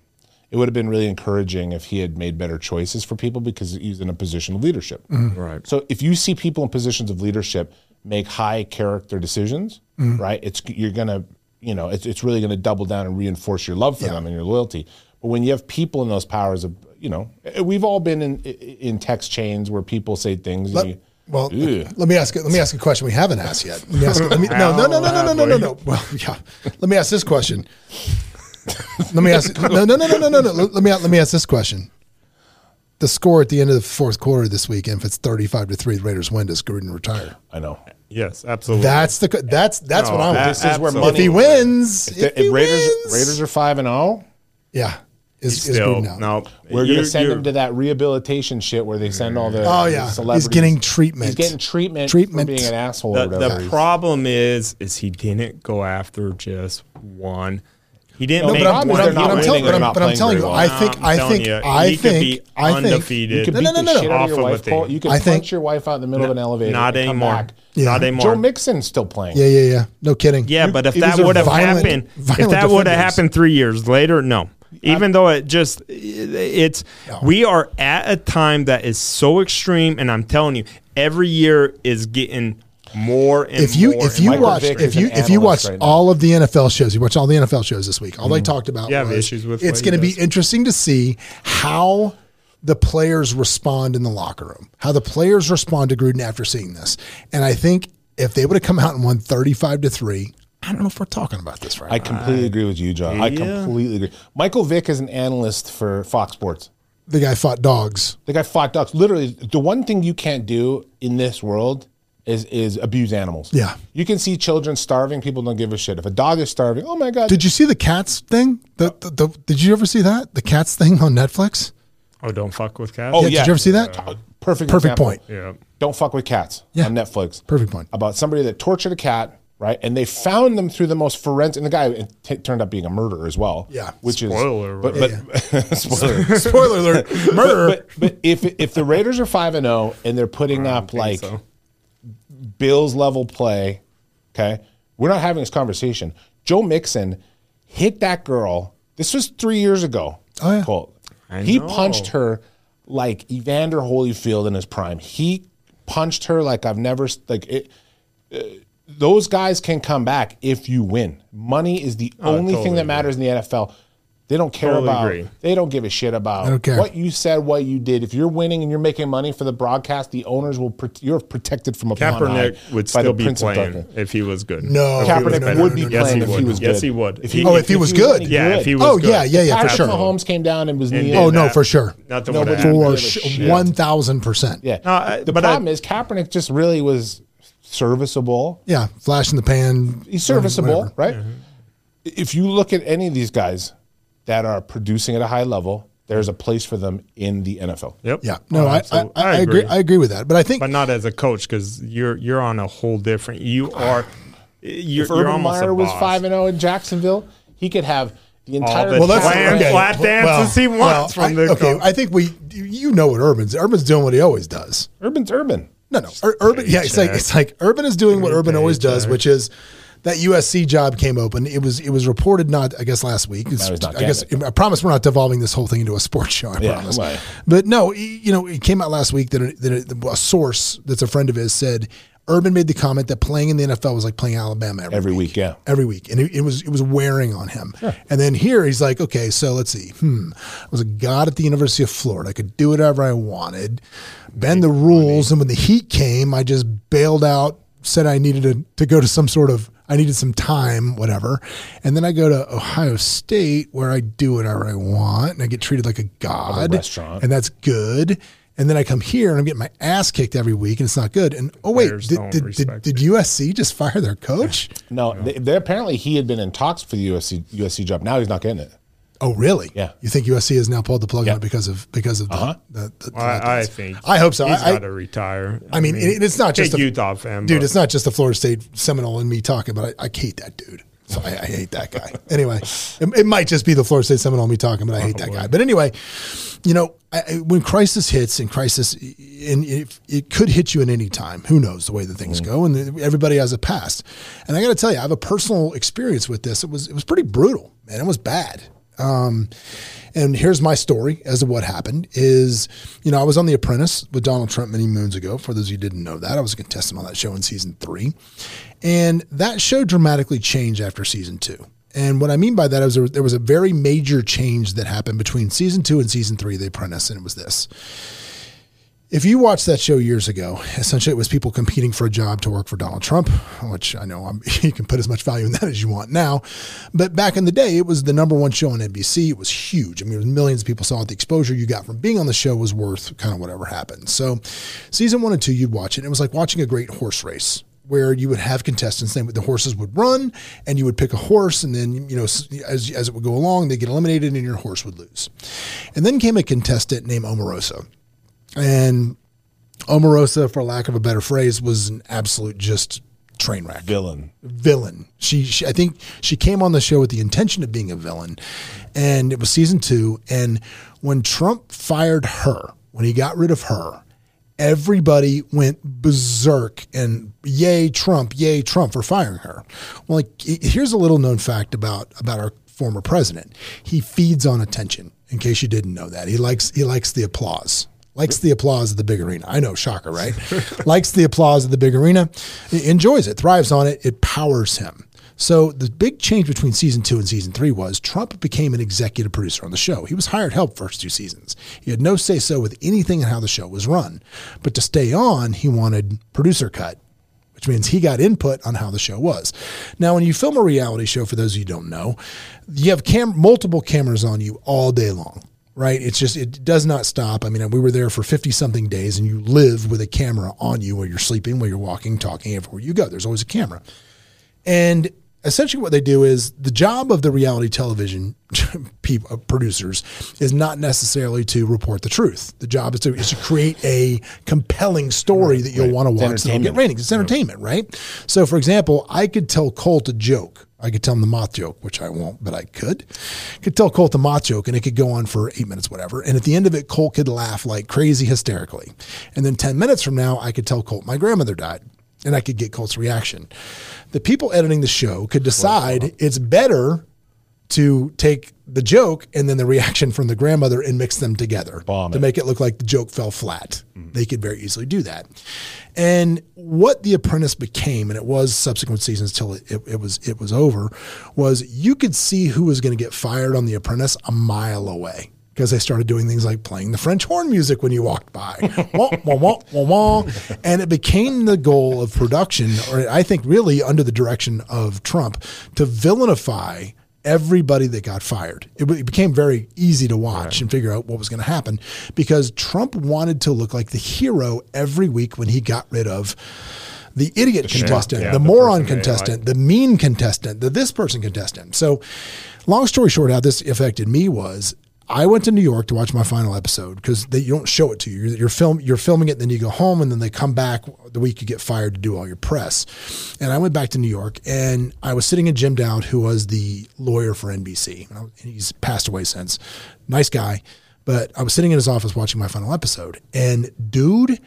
it would have been really encouraging if he had made better choices for people because he's in a position of leadership. Right. So if you see people in positions of leadership make high character decisions, right? It's you're gonna, you know, it's it's really gonna double down and reinforce your love for them and your loyalty. But when you have people in those powers of, you know, we've all been in in text chains where people say things. and you, Let, well, Ugh. let me ask. Let me ask a question we haven't asked yet. Let me ask. Let me, no, no, no, no, no, no, no, no, no. Well, yeah. Let me ask this question. Let me ask. No, no, no, no, no, no, no. Let me let me ask this question. The score at the end of the fourth quarter this weekend, if it's thirty-five to three, the Raiders win. Does Gruden retire? I know. Yes, absolutely. That's the. That's that's what No, I want. This is where Absolutely. If he wins, If, if, the- he Raiders wins, Raiders are five and zero, yeah, is, is still Gruden no. we're gonna send him to that rehabilitation shit where they send all the Oh the yeah, he's getting treatment. He's getting treatment, Treatment. for being an asshole. The, or the problem is, is he didn't go after just one. He didn't No, make but I'm, one. but I'm, not but I'm telling, but I'm, but I'm telling you, very I think, I'm I telling think, you, I think, I think, undefeated. You could No, beat no, no, no, no. shit out of Off your a wife. thing. You can I punch your wife out in the middle of an elevator. Not and come anymore. back. Yeah. Not anymore. Joe Mixon's still playing. yeah, yeah, yeah. No kidding. Yeah, but if These that would have happened, if that would have happened three years later, no. Even though it just, it's we are at a time that is so extreme, and I'm telling you, every year is getting more and if you more if you watch if you an if you watch right all of the NFL shows, you watch all the NFL shows this week. All they mm. talked about. You have was issues with it's going to be interesting to see how the players respond in the locker room, how the players respond to Gruden after seeing this. And I think if they would have come out and won thirty five to three, I don't know if we're talking about this right. I now. completely agree with you, John. I Yeah. completely agree. Michael Vick is an analyst for Fox Sports. the guy fought dogs. The guy fought ducks. Literally, the one thing you can't do in this world is is abuse animals. Yeah. you can see children starving. People don't give a shit. If a dog is starving, oh my god, Did you see the cats thing? The, the, the did you ever see that? The cats thing on Netflix? Oh, don't fuck with cats. Oh, Yeah, yeah. Did you ever see that? Uh, perfect Perfect example. point. yeah. Don't fuck with cats Yeah. on Netflix. Perfect point. About somebody that tortured a cat, right? And they found them through the most forensic. And the guy it t- turned out being a murderer as well. Yeah. which Spoiler is but but spoiler. Spoiler alert. Murder. But, but if if the Raiders are five and zero and they're putting up like so. Bills level play, okay, we're not having this conversation. Joe Mixon hit that girl. This was three years ago. Oh, yeah. Colt. He know. punched her like Evander Holyfield in his prime. He punched her like I've never like it. uh, those guys can come back if you win. Money is the oh, only thing totally that agree. matters in the NFL. They don't care Totally about. agree. They don't give a shit about don't what you said, what you did. If you're winning and you're making money for the broadcast, the owners will. Pro- you're protected from a Kaepernick would still be Prince playing if he was good. No. If he was Kaepernick better. would be Yes, playing if he would. was Yes, he would. If He- Oh, if he was good. yeah, if he was oh good. yeah, yeah, yeah, for sure. Mahomes came down and was kneeling. Oh no, for sure. Not the would have For one thousand percent. Yeah. The problem is Kaepernick just really was serviceable. Yeah, flash in the pan. He's serviceable, whatever. right? Mm-hmm. If you look at any of these guys that are producing at a high level, there's a place for them in the NFL. Yep. Yeah, no, Oh, I, I, absolutely. I, agree. I agree with that. But I think but not as a coach because you're you're on a whole different. You are. You're, If you're Urban Meyer was five and zero in Jacksonville, he could have the entire. the well, that's Flat- okay. flat dances he wants from I, the okay. coach. I think we, you know what Urban's. Urban's doing what he always does. Urban's Urban. No, no. Ur- Urban, yeah, it's like it's like Urban is doing what Urban always does, which is that USC job came open. It was it was reported not I guess last week. I guess getting I promise we're not devolving this whole thing into a sports show. I Yeah, promise. right. But no, you know, it came out last week that, a, that a, a source that's a friend of his said Urban made the comment that playing in the NFL was like playing Alabama every, Every week, yeah. every week, and it, it was it was wearing on him. And then here he's like, okay, so let's see. Hmm, I was a god at the University of Florida. I could do whatever I wanted, bend the rules, and when the heat came, I just bailed out. Said I needed to, to go to some sort of I needed some time, whatever, and then I go to Ohio State where I do whatever I want and I get treated like a god, restaurant. and that's good. And then I come here and I'm getting my ass kicked every week, and it's not good. And oh wait, did, did, did, did USC just fire their coach? No, they, they apparently he had been in talks for the USC USC job. Now he's not getting it. Oh, really? Yeah. You think USC has now pulled the plug Yeah. on it because of because of the, Uh-huh. the, the, the I, I think. I hope so. He's I- I- got to retire. I mean, it- it's not just big a- Utah fan, dude. but It's not just the Florida State Seminole and me talking, but I, I hate that dude. So I, I hate that guy. Anyway, it, it might just be the Florida State Seminole me talking, but I oh, hate that guy. But anyway, you know, I, when crisis hits and crisis, and it, it could hit you at any time. Who knows the way that things mm-hmm. go, and everybody has a past. And I got to tell you, I have a personal experience with this. It was it was pretty brutal, man. It was bad. Um, and here's my story as to what happened is, you know, I was on The Apprentice with Donald Trump many moons ago. For those of you who didn't know that, I was a contestant on that show in season three. And that show dramatically changed after season two. And what I mean by that is there, there was a very major change that happened between season two and season three of The Apprentice. And it was this. If you watched that show years ago, essentially it was people competing for a job to work for Donald Trump, which I know I'm, you can put as much value in that as you want now. But back in the day, it was the number one show on NBC. It was huge. I mean, it was millions of people saw it. The exposure you got from being on the show was worth kind of whatever happened. So, season one and two, you'd watch it. It was like watching a great horse race where you would have contestants. The horses would run, and you would pick a horse, and then you know as as it would go along, they get eliminated, and your horse would lose. And then came a contestant named Omarosa. And Omarosa, for lack of a better phrase, was an absolute just train wreck. Villain. Villain. She, she, I think she came on the show with the intention of being a villain, and it was season two. And when Trump fired her, when he got rid of her, everybody went berserk and yay Trump, yay Trump for firing her. Well, like here's a little known fact about about our former president. He feeds on attention. In case you didn't know that, he likes he likes the applause. Likes the applause of the big arena. I know, shocker, right? likes the applause of the big arena, enjoys it, thrives on it. It powers him. So the big change between season two and season three was Trump became an executive producer on the show. He was hired help first two seasons. He had no say so with anything and how the show was run. But to stay on, he wanted producer cut, which means he got input on how the show was. Now, when you film a reality show, for those of you who don't know, you have cam- multiple cameras on you all day long. Right? It's just, it does not stop. I mean, we were there for 50 something days and you live with a camera on you while you're sleeping, while you're walking, talking, everywhere you go. There's always a camera. And essentially what they do is the job of the reality television people, uh, producers is not necessarily to report the truth. The job is to, is to create a compelling story that you'll Right. want to watch that'll get ratings. It's entertainment, right? So, for example, I could tell Colt a joke. I could tell him the moth joke, which I won't, but I could. I Could tell Colt the moth joke, and it could go on for eight minutes, whatever. And at the end of it, Colt could laugh like crazy, hysterically. And then ten minutes from now, I could tell Colt my grandmother died, and I could get Colt's reaction. The people editing the show could decide it's better to take the joke and then the reaction from the grandmother and mix them together Bomb to it. make it look like the joke fell flat. Mm. They could very easily do that. And what The Apprentice became, and it was subsequent seasons till it, it, it was it was over, was you could see who was going to get fired on The Apprentice a mile away. Because they started doing things like playing the French horn music when you walked by, wah, wah, wah, wah, wah. and it became the goal of production, or I think really under the direction of Trump, to villainify everybody that got fired. It, it became very easy to watch and figure out what was going to happen because Trump wanted to look like the hero every week when he got rid of the idiot contestant, yeah, the the moron contestant, the mean contestant, the this person contestant. So, long story short, how this affected me was I went to New York to watch my final episode because they you don't show it to you. You're, you're film you're filming it, then you go home, and then they come back the week you get fired to do all your press. And I went back to New York, and I was sitting in Jim Dowd, who was the lawyer for NBC. And He's passed away since. Nice guy, but I was sitting in his office watching my final episode, and dude.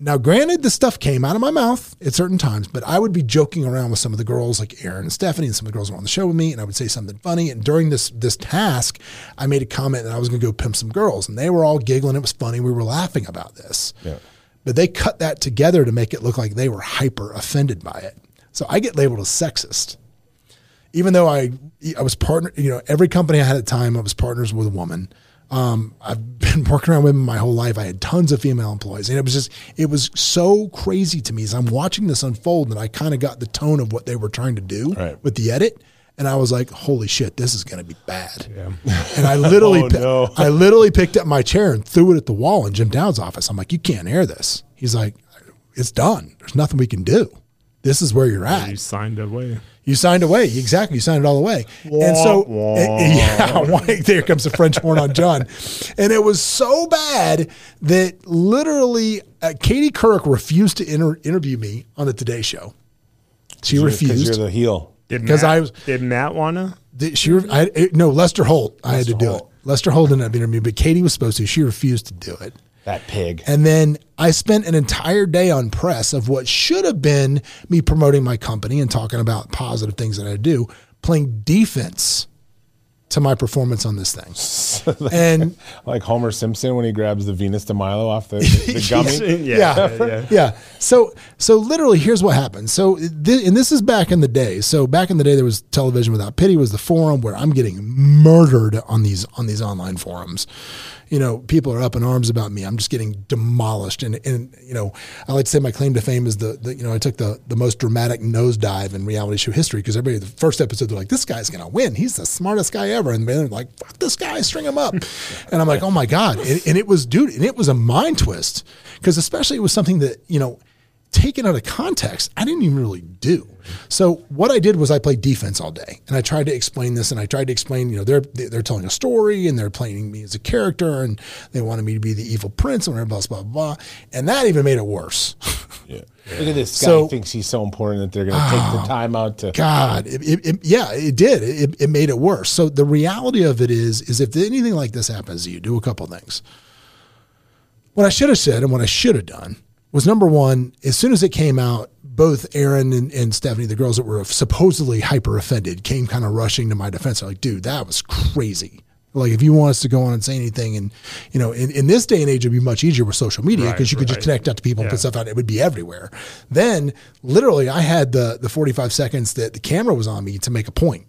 Now, granted, the stuff came out of my mouth at certain times, but I would be joking around with some of the girls, like Erin and Stephanie, and some of the girls were on the show with me, and I would say something funny. And during this this task, I made a comment that I was going to go pimp some girls, and they were all giggling. It was funny. We were laughing about this, Yeah. but they cut that together to make it look like they were hyper offended by it. So I get labeled as sexist, even though I I was partner. You know, every company I had at the time, I was partners with a woman. Um, I've been working around women my whole life. I had tons of female employees, and it was just it was so crazy to me as I'm watching this unfold, and I kind of got the tone of what they were trying to do Right. with the edit. And I was like, "Holy shit, this is going to be bad!" And I literally, Oh, no. I literally picked up my chair and threw it at the wall in Jim Dowd's office. I'm like, "You can't air this." He's like, "It's done. There's nothing we can do. This is where you're at." You signed away. You signed away. Exactly. You signed it all away. and so, wah. yeah, there comes the French horn on John. And it was so bad that literally uh, Katie Couric refused to inter- interview me on the Today Show. She Because refused. you're the heel. Did 'Cause Matt- I was- did Matt wanna? Did she, I, no, Lester Holt. I had to Lester do Holt. it. Lester Holt didn't have to interview me, but Katie was supposed to. She refused to do it. That pig. And then I spent an entire day on press of what should have been me promoting my company and talking about positive things that I do, playing defense to my performance on this thing. and like Homer Simpson when he grabs the Venus de Milo off the, the gummy. yeah, yeah, So, so literally, here's what happened. So, thi- and this is back in the day. So, back in the day, there was television without pity was the forum where I'm getting murdered on these on these online forums. You know, people are up in arms about me. I'm just getting demolished. And and you know, I like to say my claim to fame is the, the you know I took the the most dramatic nosedive in reality show history because everybody the first episode they're like this guy's gonna win. He's the smartest guy ever, and they're like fuck this guy, string him up. and I'm like oh my god, and, and it was dude, and it was a mind twist because especially it was something that you know taken out of context, I didn't even really do. So what I did was I played defense all day, and I tried to explain this, and I tried to explain, you know, they're they're telling a story, and they're playing me as a character, and they wanted me to be the evil prince, and blah blah blah, blah. and that even made it worse. Yeah. Look at this guy So- thinks he's so important that they're going to take the oh, time out to. God, it, it, it- yeah, it did. It, it made it worse. So the reality of it is, is if anything like this happens to you, do a couple things. What I should have said and what I should have done was number one, as soon as it came out, both Erin and, and Stephanie, the girls that were supposedly hyper offended, came kind of rushing to my defense. They're like, dude, that was crazy. Like, if you want us to go on and say anything, and you know, in, in this day and age, it'd be much easier with social media because Right, you could just connect out to people and put stuff out. It would be everywhere. Then, literally, I had the the forty five seconds that the camera was on me to make a point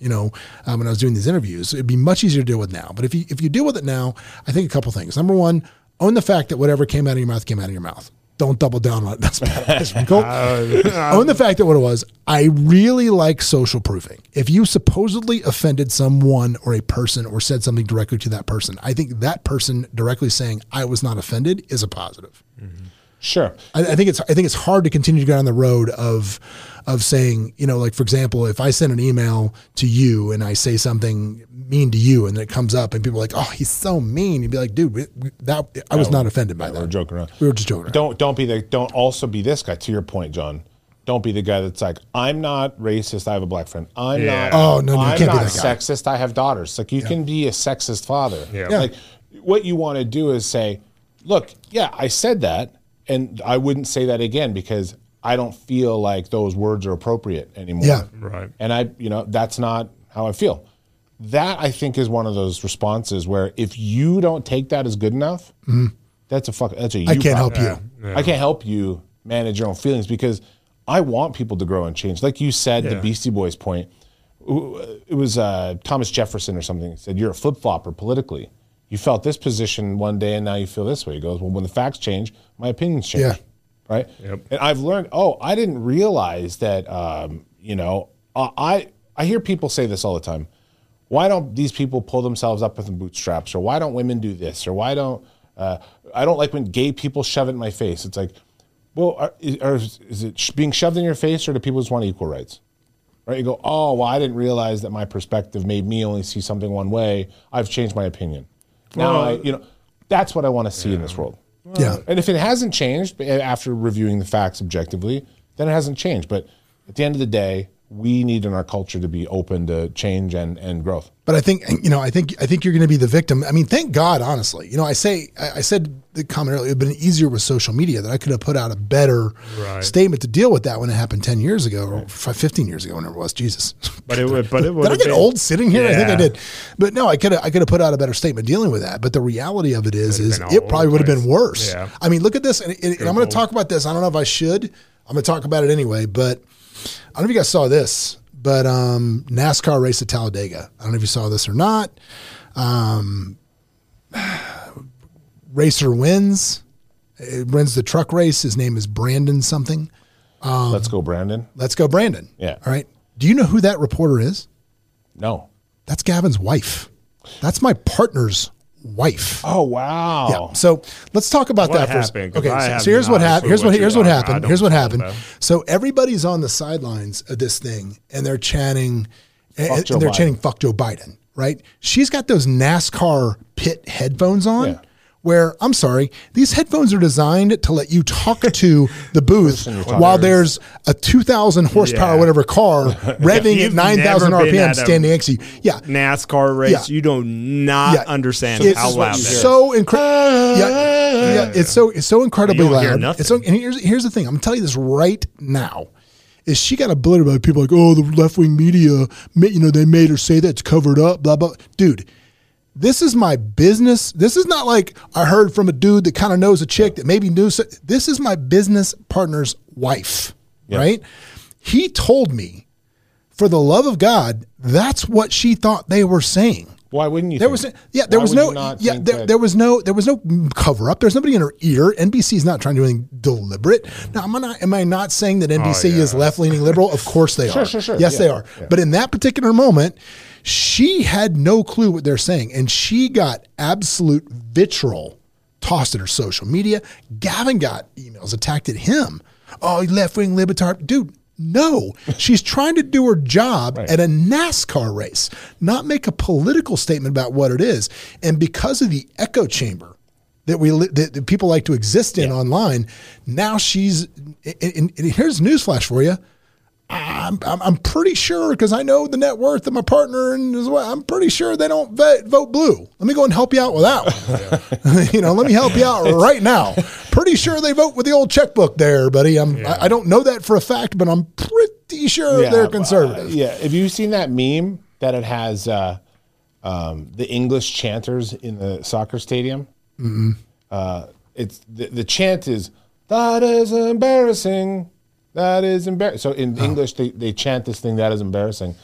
you know, um, when I was doing these interviews. It'd be much easier to deal with now. But if you if you deal with it now, I think a couple things. Number one, own the fact that whatever came out of your mouth came out of your mouth. Don't double down on it. That's bad. Go, uh, own the fact that what it was. I really like social proofing. If you supposedly offended someone or a person or said something directly to that person, I think that person directly saying I was not offended is a positive. Mm-hmm. Sure. I, I think it's I think it's hard to continue to go down the road of of saying you know like for example if I send an email to you and I say something mean to you and then it comes up and people are like oh he's so mean you'd be like dude we, we, that I was not offended by that. We that were joking around. we were just joking around. Don't don't be the don't also be this guy. To your point, John. Don't be the guy that's like, I'm not racist. I have a black friend. I'm Yeah. not. Oh, no, no, you I'm can't be that guy. sexist. I have daughters. Like you can be a sexist father. Yeah. Yeah. Like what you want to do is say, look, yeah, I said that, and I wouldn't say that again because I don't feel like those words are appropriate anymore. Yeah. Right. And I, you know, that's not how I feel. That I think is one of those responses where if you don't take that as good enough, that's a fuck. That's a you. I can't help problem. you. I can't help you manage your own feelings because I want people to grow and change. Like you said, the Beastie Boys point. It was uh, Thomas Jefferson or something said, "You're a flip flopper politically. You felt this position one day, and now you feel this way." He goes, "Well, when the facts change, my opinions change." Yeah. Right. Yep. And I've learned. Oh, I didn't realize that. Um, you know, uh, I I hear people say this all the time. Why don't these people pull themselves up with the bootstraps, or why don't women do this, or why don't uh, I don't like when gay people shove it in my face? It's like, well, are, is, are, is it being shoved in your face, or do people just want equal rights? Right? You go, oh, well, I didn't realize that my perspective made me only see something one way. I've changed my opinion. Now, I, you know, that's what I want to see in this world. Yeah. And if it hasn't changed eh, after reviewing the facts objectively, then it hasn't changed. But at the end of the day, we need in our culture to be open to change and, and growth. But I think you know, I think I think you're going to be the victim. I mean, thank God, honestly. You know, I say I I said the comment earlier. It'd been easier with social media that I could have put out a better Right. statement to deal with that when it happened ten years ago or f- fifteen years ago, whenever it was. Jesus, But it would. But it would. did I get been- old sitting here? I think I did. But no, I could have I could have put out a better statement dealing with that. But the reality of it is, is it probably would have been worse. Yeah. I mean, look at this, and, and- and I'm going to talk about this. I don't know if I should. I'm going to talk about it anyway, but I don't know if you guys saw this, but um, NASCAR race at Talladega. I don't know if you saw this or not. Um, racer wins. It wins the truck race. His name is Brandon something. Let's go, Brandon. Let's go, Brandon. Yeah. All right. Do you know who that reporter is? No. That's Gavin's wife. That's my partner's wife. Oh, wow. Yeah. So let's talk about What that for a happened? second. 'Cause Okay. So, so here's what a happened. Here's what what here's what are. I happened. Here's what happened. So everybody's on the sidelines of this thing and they're chanting and, and they're Biden. chanting fuck Joe Biden, right? She's got those NASCAR pit headphones on. Yeah. Where I'm sorry, these headphones are designed to let you talk to the booth while there's a 2,000 horsepower Yeah. whatever car revving at 9,000 never RPM standing next to you. Yeah, NASCAR race. Yeah. You do not understand it's how loud is. so incredible. yeah, yeah, it's so it's so incredibly You don't hear loud. nothing. It's so, and here's here's the thing. I'm gonna tell you this right now. Is she got a bullet about people like, oh, the left wing media, you know, they made her say that's covered up, blah blah. Dude, this is my business. This is not like I heard from a dude that kind of knows a chick that maybe knew. So, this is my business partner's wife, right? He told me, for the love of God, that's what she thought they were saying. Why wouldn't you? There think? was yeah, there Why was no yeah, there, there was no there was no cover up. There's nobody in her ear. NBC's not trying to do anything deliberate. Now, am I not am I not saying that NBC oh, yeah. is left leaning liberal? Of course they are. sure, sure. Yes, Yeah, they are. yeah. But in that particular moment, she had no clue what they're saying, and she got absolute vitriol tossed at her social media. Gavin got emails attacked at him. Oh, left wing libertarian, dude. No, she's trying to do her job at a NASCAR race, not make a political statement about what it is. And because of the echo chamber that we that, people like to exist in online, now she's. And, and- and here's newsflash for you. I'm, I'm, I'm pretty sure because I know the net worth of my partner and as well. I'm pretty sure they don't vote, vote blue. Let me go and help you out with that. one. you know, let me help you out right now. Pretty sure they vote with the old checkbook there, buddy. I'm I, I don't know that for a fact, but I'm pretty sure Yeah, they're uh, conservative. yeah. Have you seen that meme that it has uh, um, the English chanters in the soccer stadium? Mm-hmm. Uh, it's the, the chant is that is embarrassing. That is embarrassing. So in English, they, they chant this thing that is embarrassing.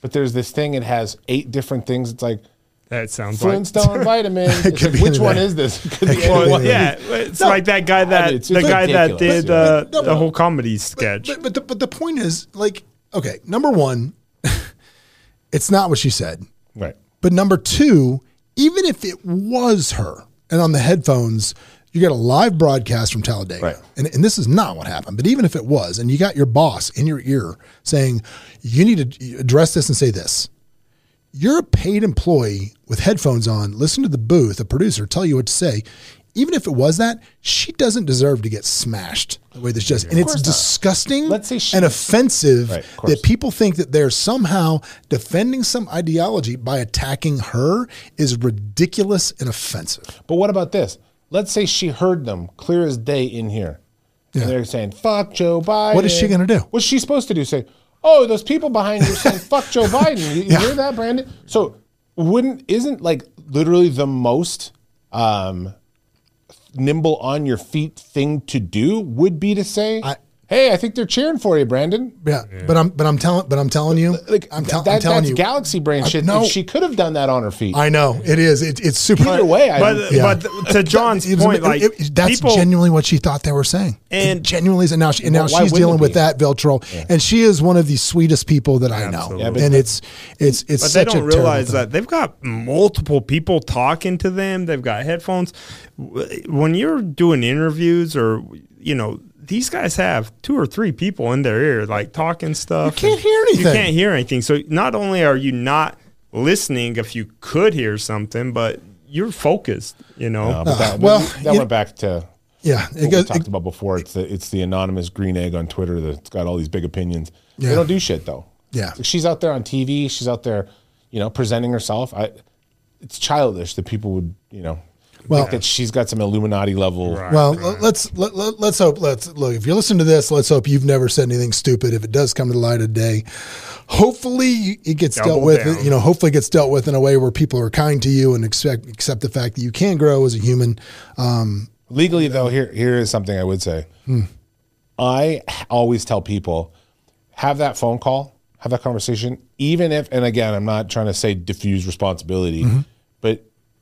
But there's this thing. It has eight different things. It's like That sounds like. Flintstone vitamin. It's like, which one is this? It could be could Well, yeah, it's like that guy that it's the just guy that ridiculous. did uh, no, the whole comedy sketch. But but the, but the point is like okay, number one, it's not what she said. Right. But number two, even if it was her, and on the headphones, you got a live broadcast from Talladega, Right. and, and this is not what happened. But even if it was, and you got your boss in your ear saying, you need to address this and say this, you're a paid employee with headphones on, listen to the booth, a producer tell you what to say. Even if it was that, she doesn't deserve to get smashed the way this just, and it's not. disgusting Let's say she- and offensive Right, of that people think that they're somehow defending some ideology by attacking her is ridiculous and offensive. But what about this? Let's say she heard them clear as day in here. Yeah. And they're saying, fuck Joe Biden. What is she gonna do? What's she supposed to do? Say, oh, those people behind you saying, fuck Joe Biden. You, you Yeah. hear that, Brandon? So wouldn't, isn't like literally the most um, nimble on your feet thing to do would be to say, I- hey, I think they're cheering for you, Brandon. Yeah, but I'm but I'm telling but I'm telling you, Like, I'm, tell- that, I'm telling that's you, galaxy brain I- shit. no. she could have done that on her feet. I know it is. It, it's super. Either way, I but Yeah. but to John's It was- point, like it- that's people, genuinely what she thought they were saying, And- it genuinely is. And now, she, and now Well, why she's dealing with be? that Veltro, and she is one of the sweetest people that I know. Yeah, but and it's it's it's But they don't a realize that they've got multiple people talking to them. They've got headphones. When you're doing interviews or you know, these guys have two or three people in their ear, like talking stuff. You can't hear anything. You can't hear anything. So not only are you not listening if you could hear something, but you're focused. You know. But that, well, that you- went back to Yeah, it what we talked it- about before. It's the it's the anonymous green egg on Twitter that's got all these big opinions. Yeah. They don't do shit though. Yeah. Like, she's out there on TV. She's out there, you know, presenting herself. I, it's childish that people would, you know, Well- she's got some Illuminati level. well, let's let, let, let's hope. Let's look. If you're listening to this, let's hope you've never said anything stupid. If it does come to the light of day, hopefully it gets dealt with. down. You know, hopefully it gets dealt with in a way where people are kind to you and expect accept the fact that you can grow as a human. Um, Legally, though, here here is something I would say. Hmm. I always tell people have that phone call, have that conversation, even if, and again, I'm not trying to say diffuse responsibility, Mm-hmm.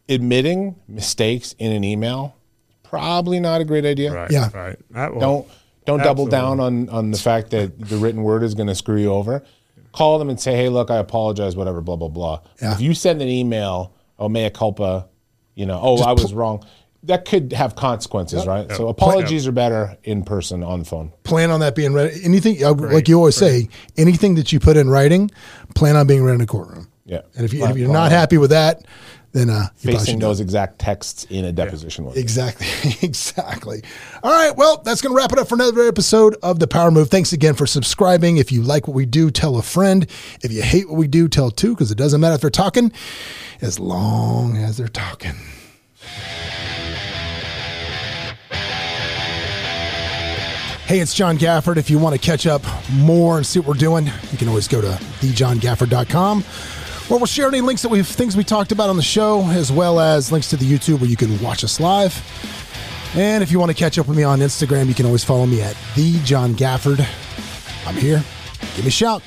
But admitting mistakes in an email probably not a great idea. Right. Yeah. Right. That will- Don't don't double down on on the fact that the written word is going to screw you over. Call them and say, "Hey, look, I apologize. Whatever, blah blah blah." Yeah. If you send an email, "Oh, mea culpa," you know, "Oh, I was wrong," that could have consequences, right? So apologies are better in person on the phone. plan on that being read. Anything uh, like you always say, anything that you put in writing, plan on being read in a courtroom. Yeah. And if, you, Plan- if you're not happy with that, then uh, Facing should those exact texts in a deposition. with. Exactly. exactly. All right. Well, that's going to wrap it up for another episode of The Power Move. Thanks again for subscribing. If you like what we do, tell a friend. If you hate what we do, tell two, because it doesn't matter if they're talking as long as they're talking. Hey, it's John Gafford. If you want to catch up more and see what we're doing, you can always go to thejohngafford.com where we'll share any links that we've things we talked about on the show, as well as links to the YouTube where you can watch us live. And if you want to catch up with me on Instagram, you can always follow me at the John Gafford. I'm here. Give me a shout.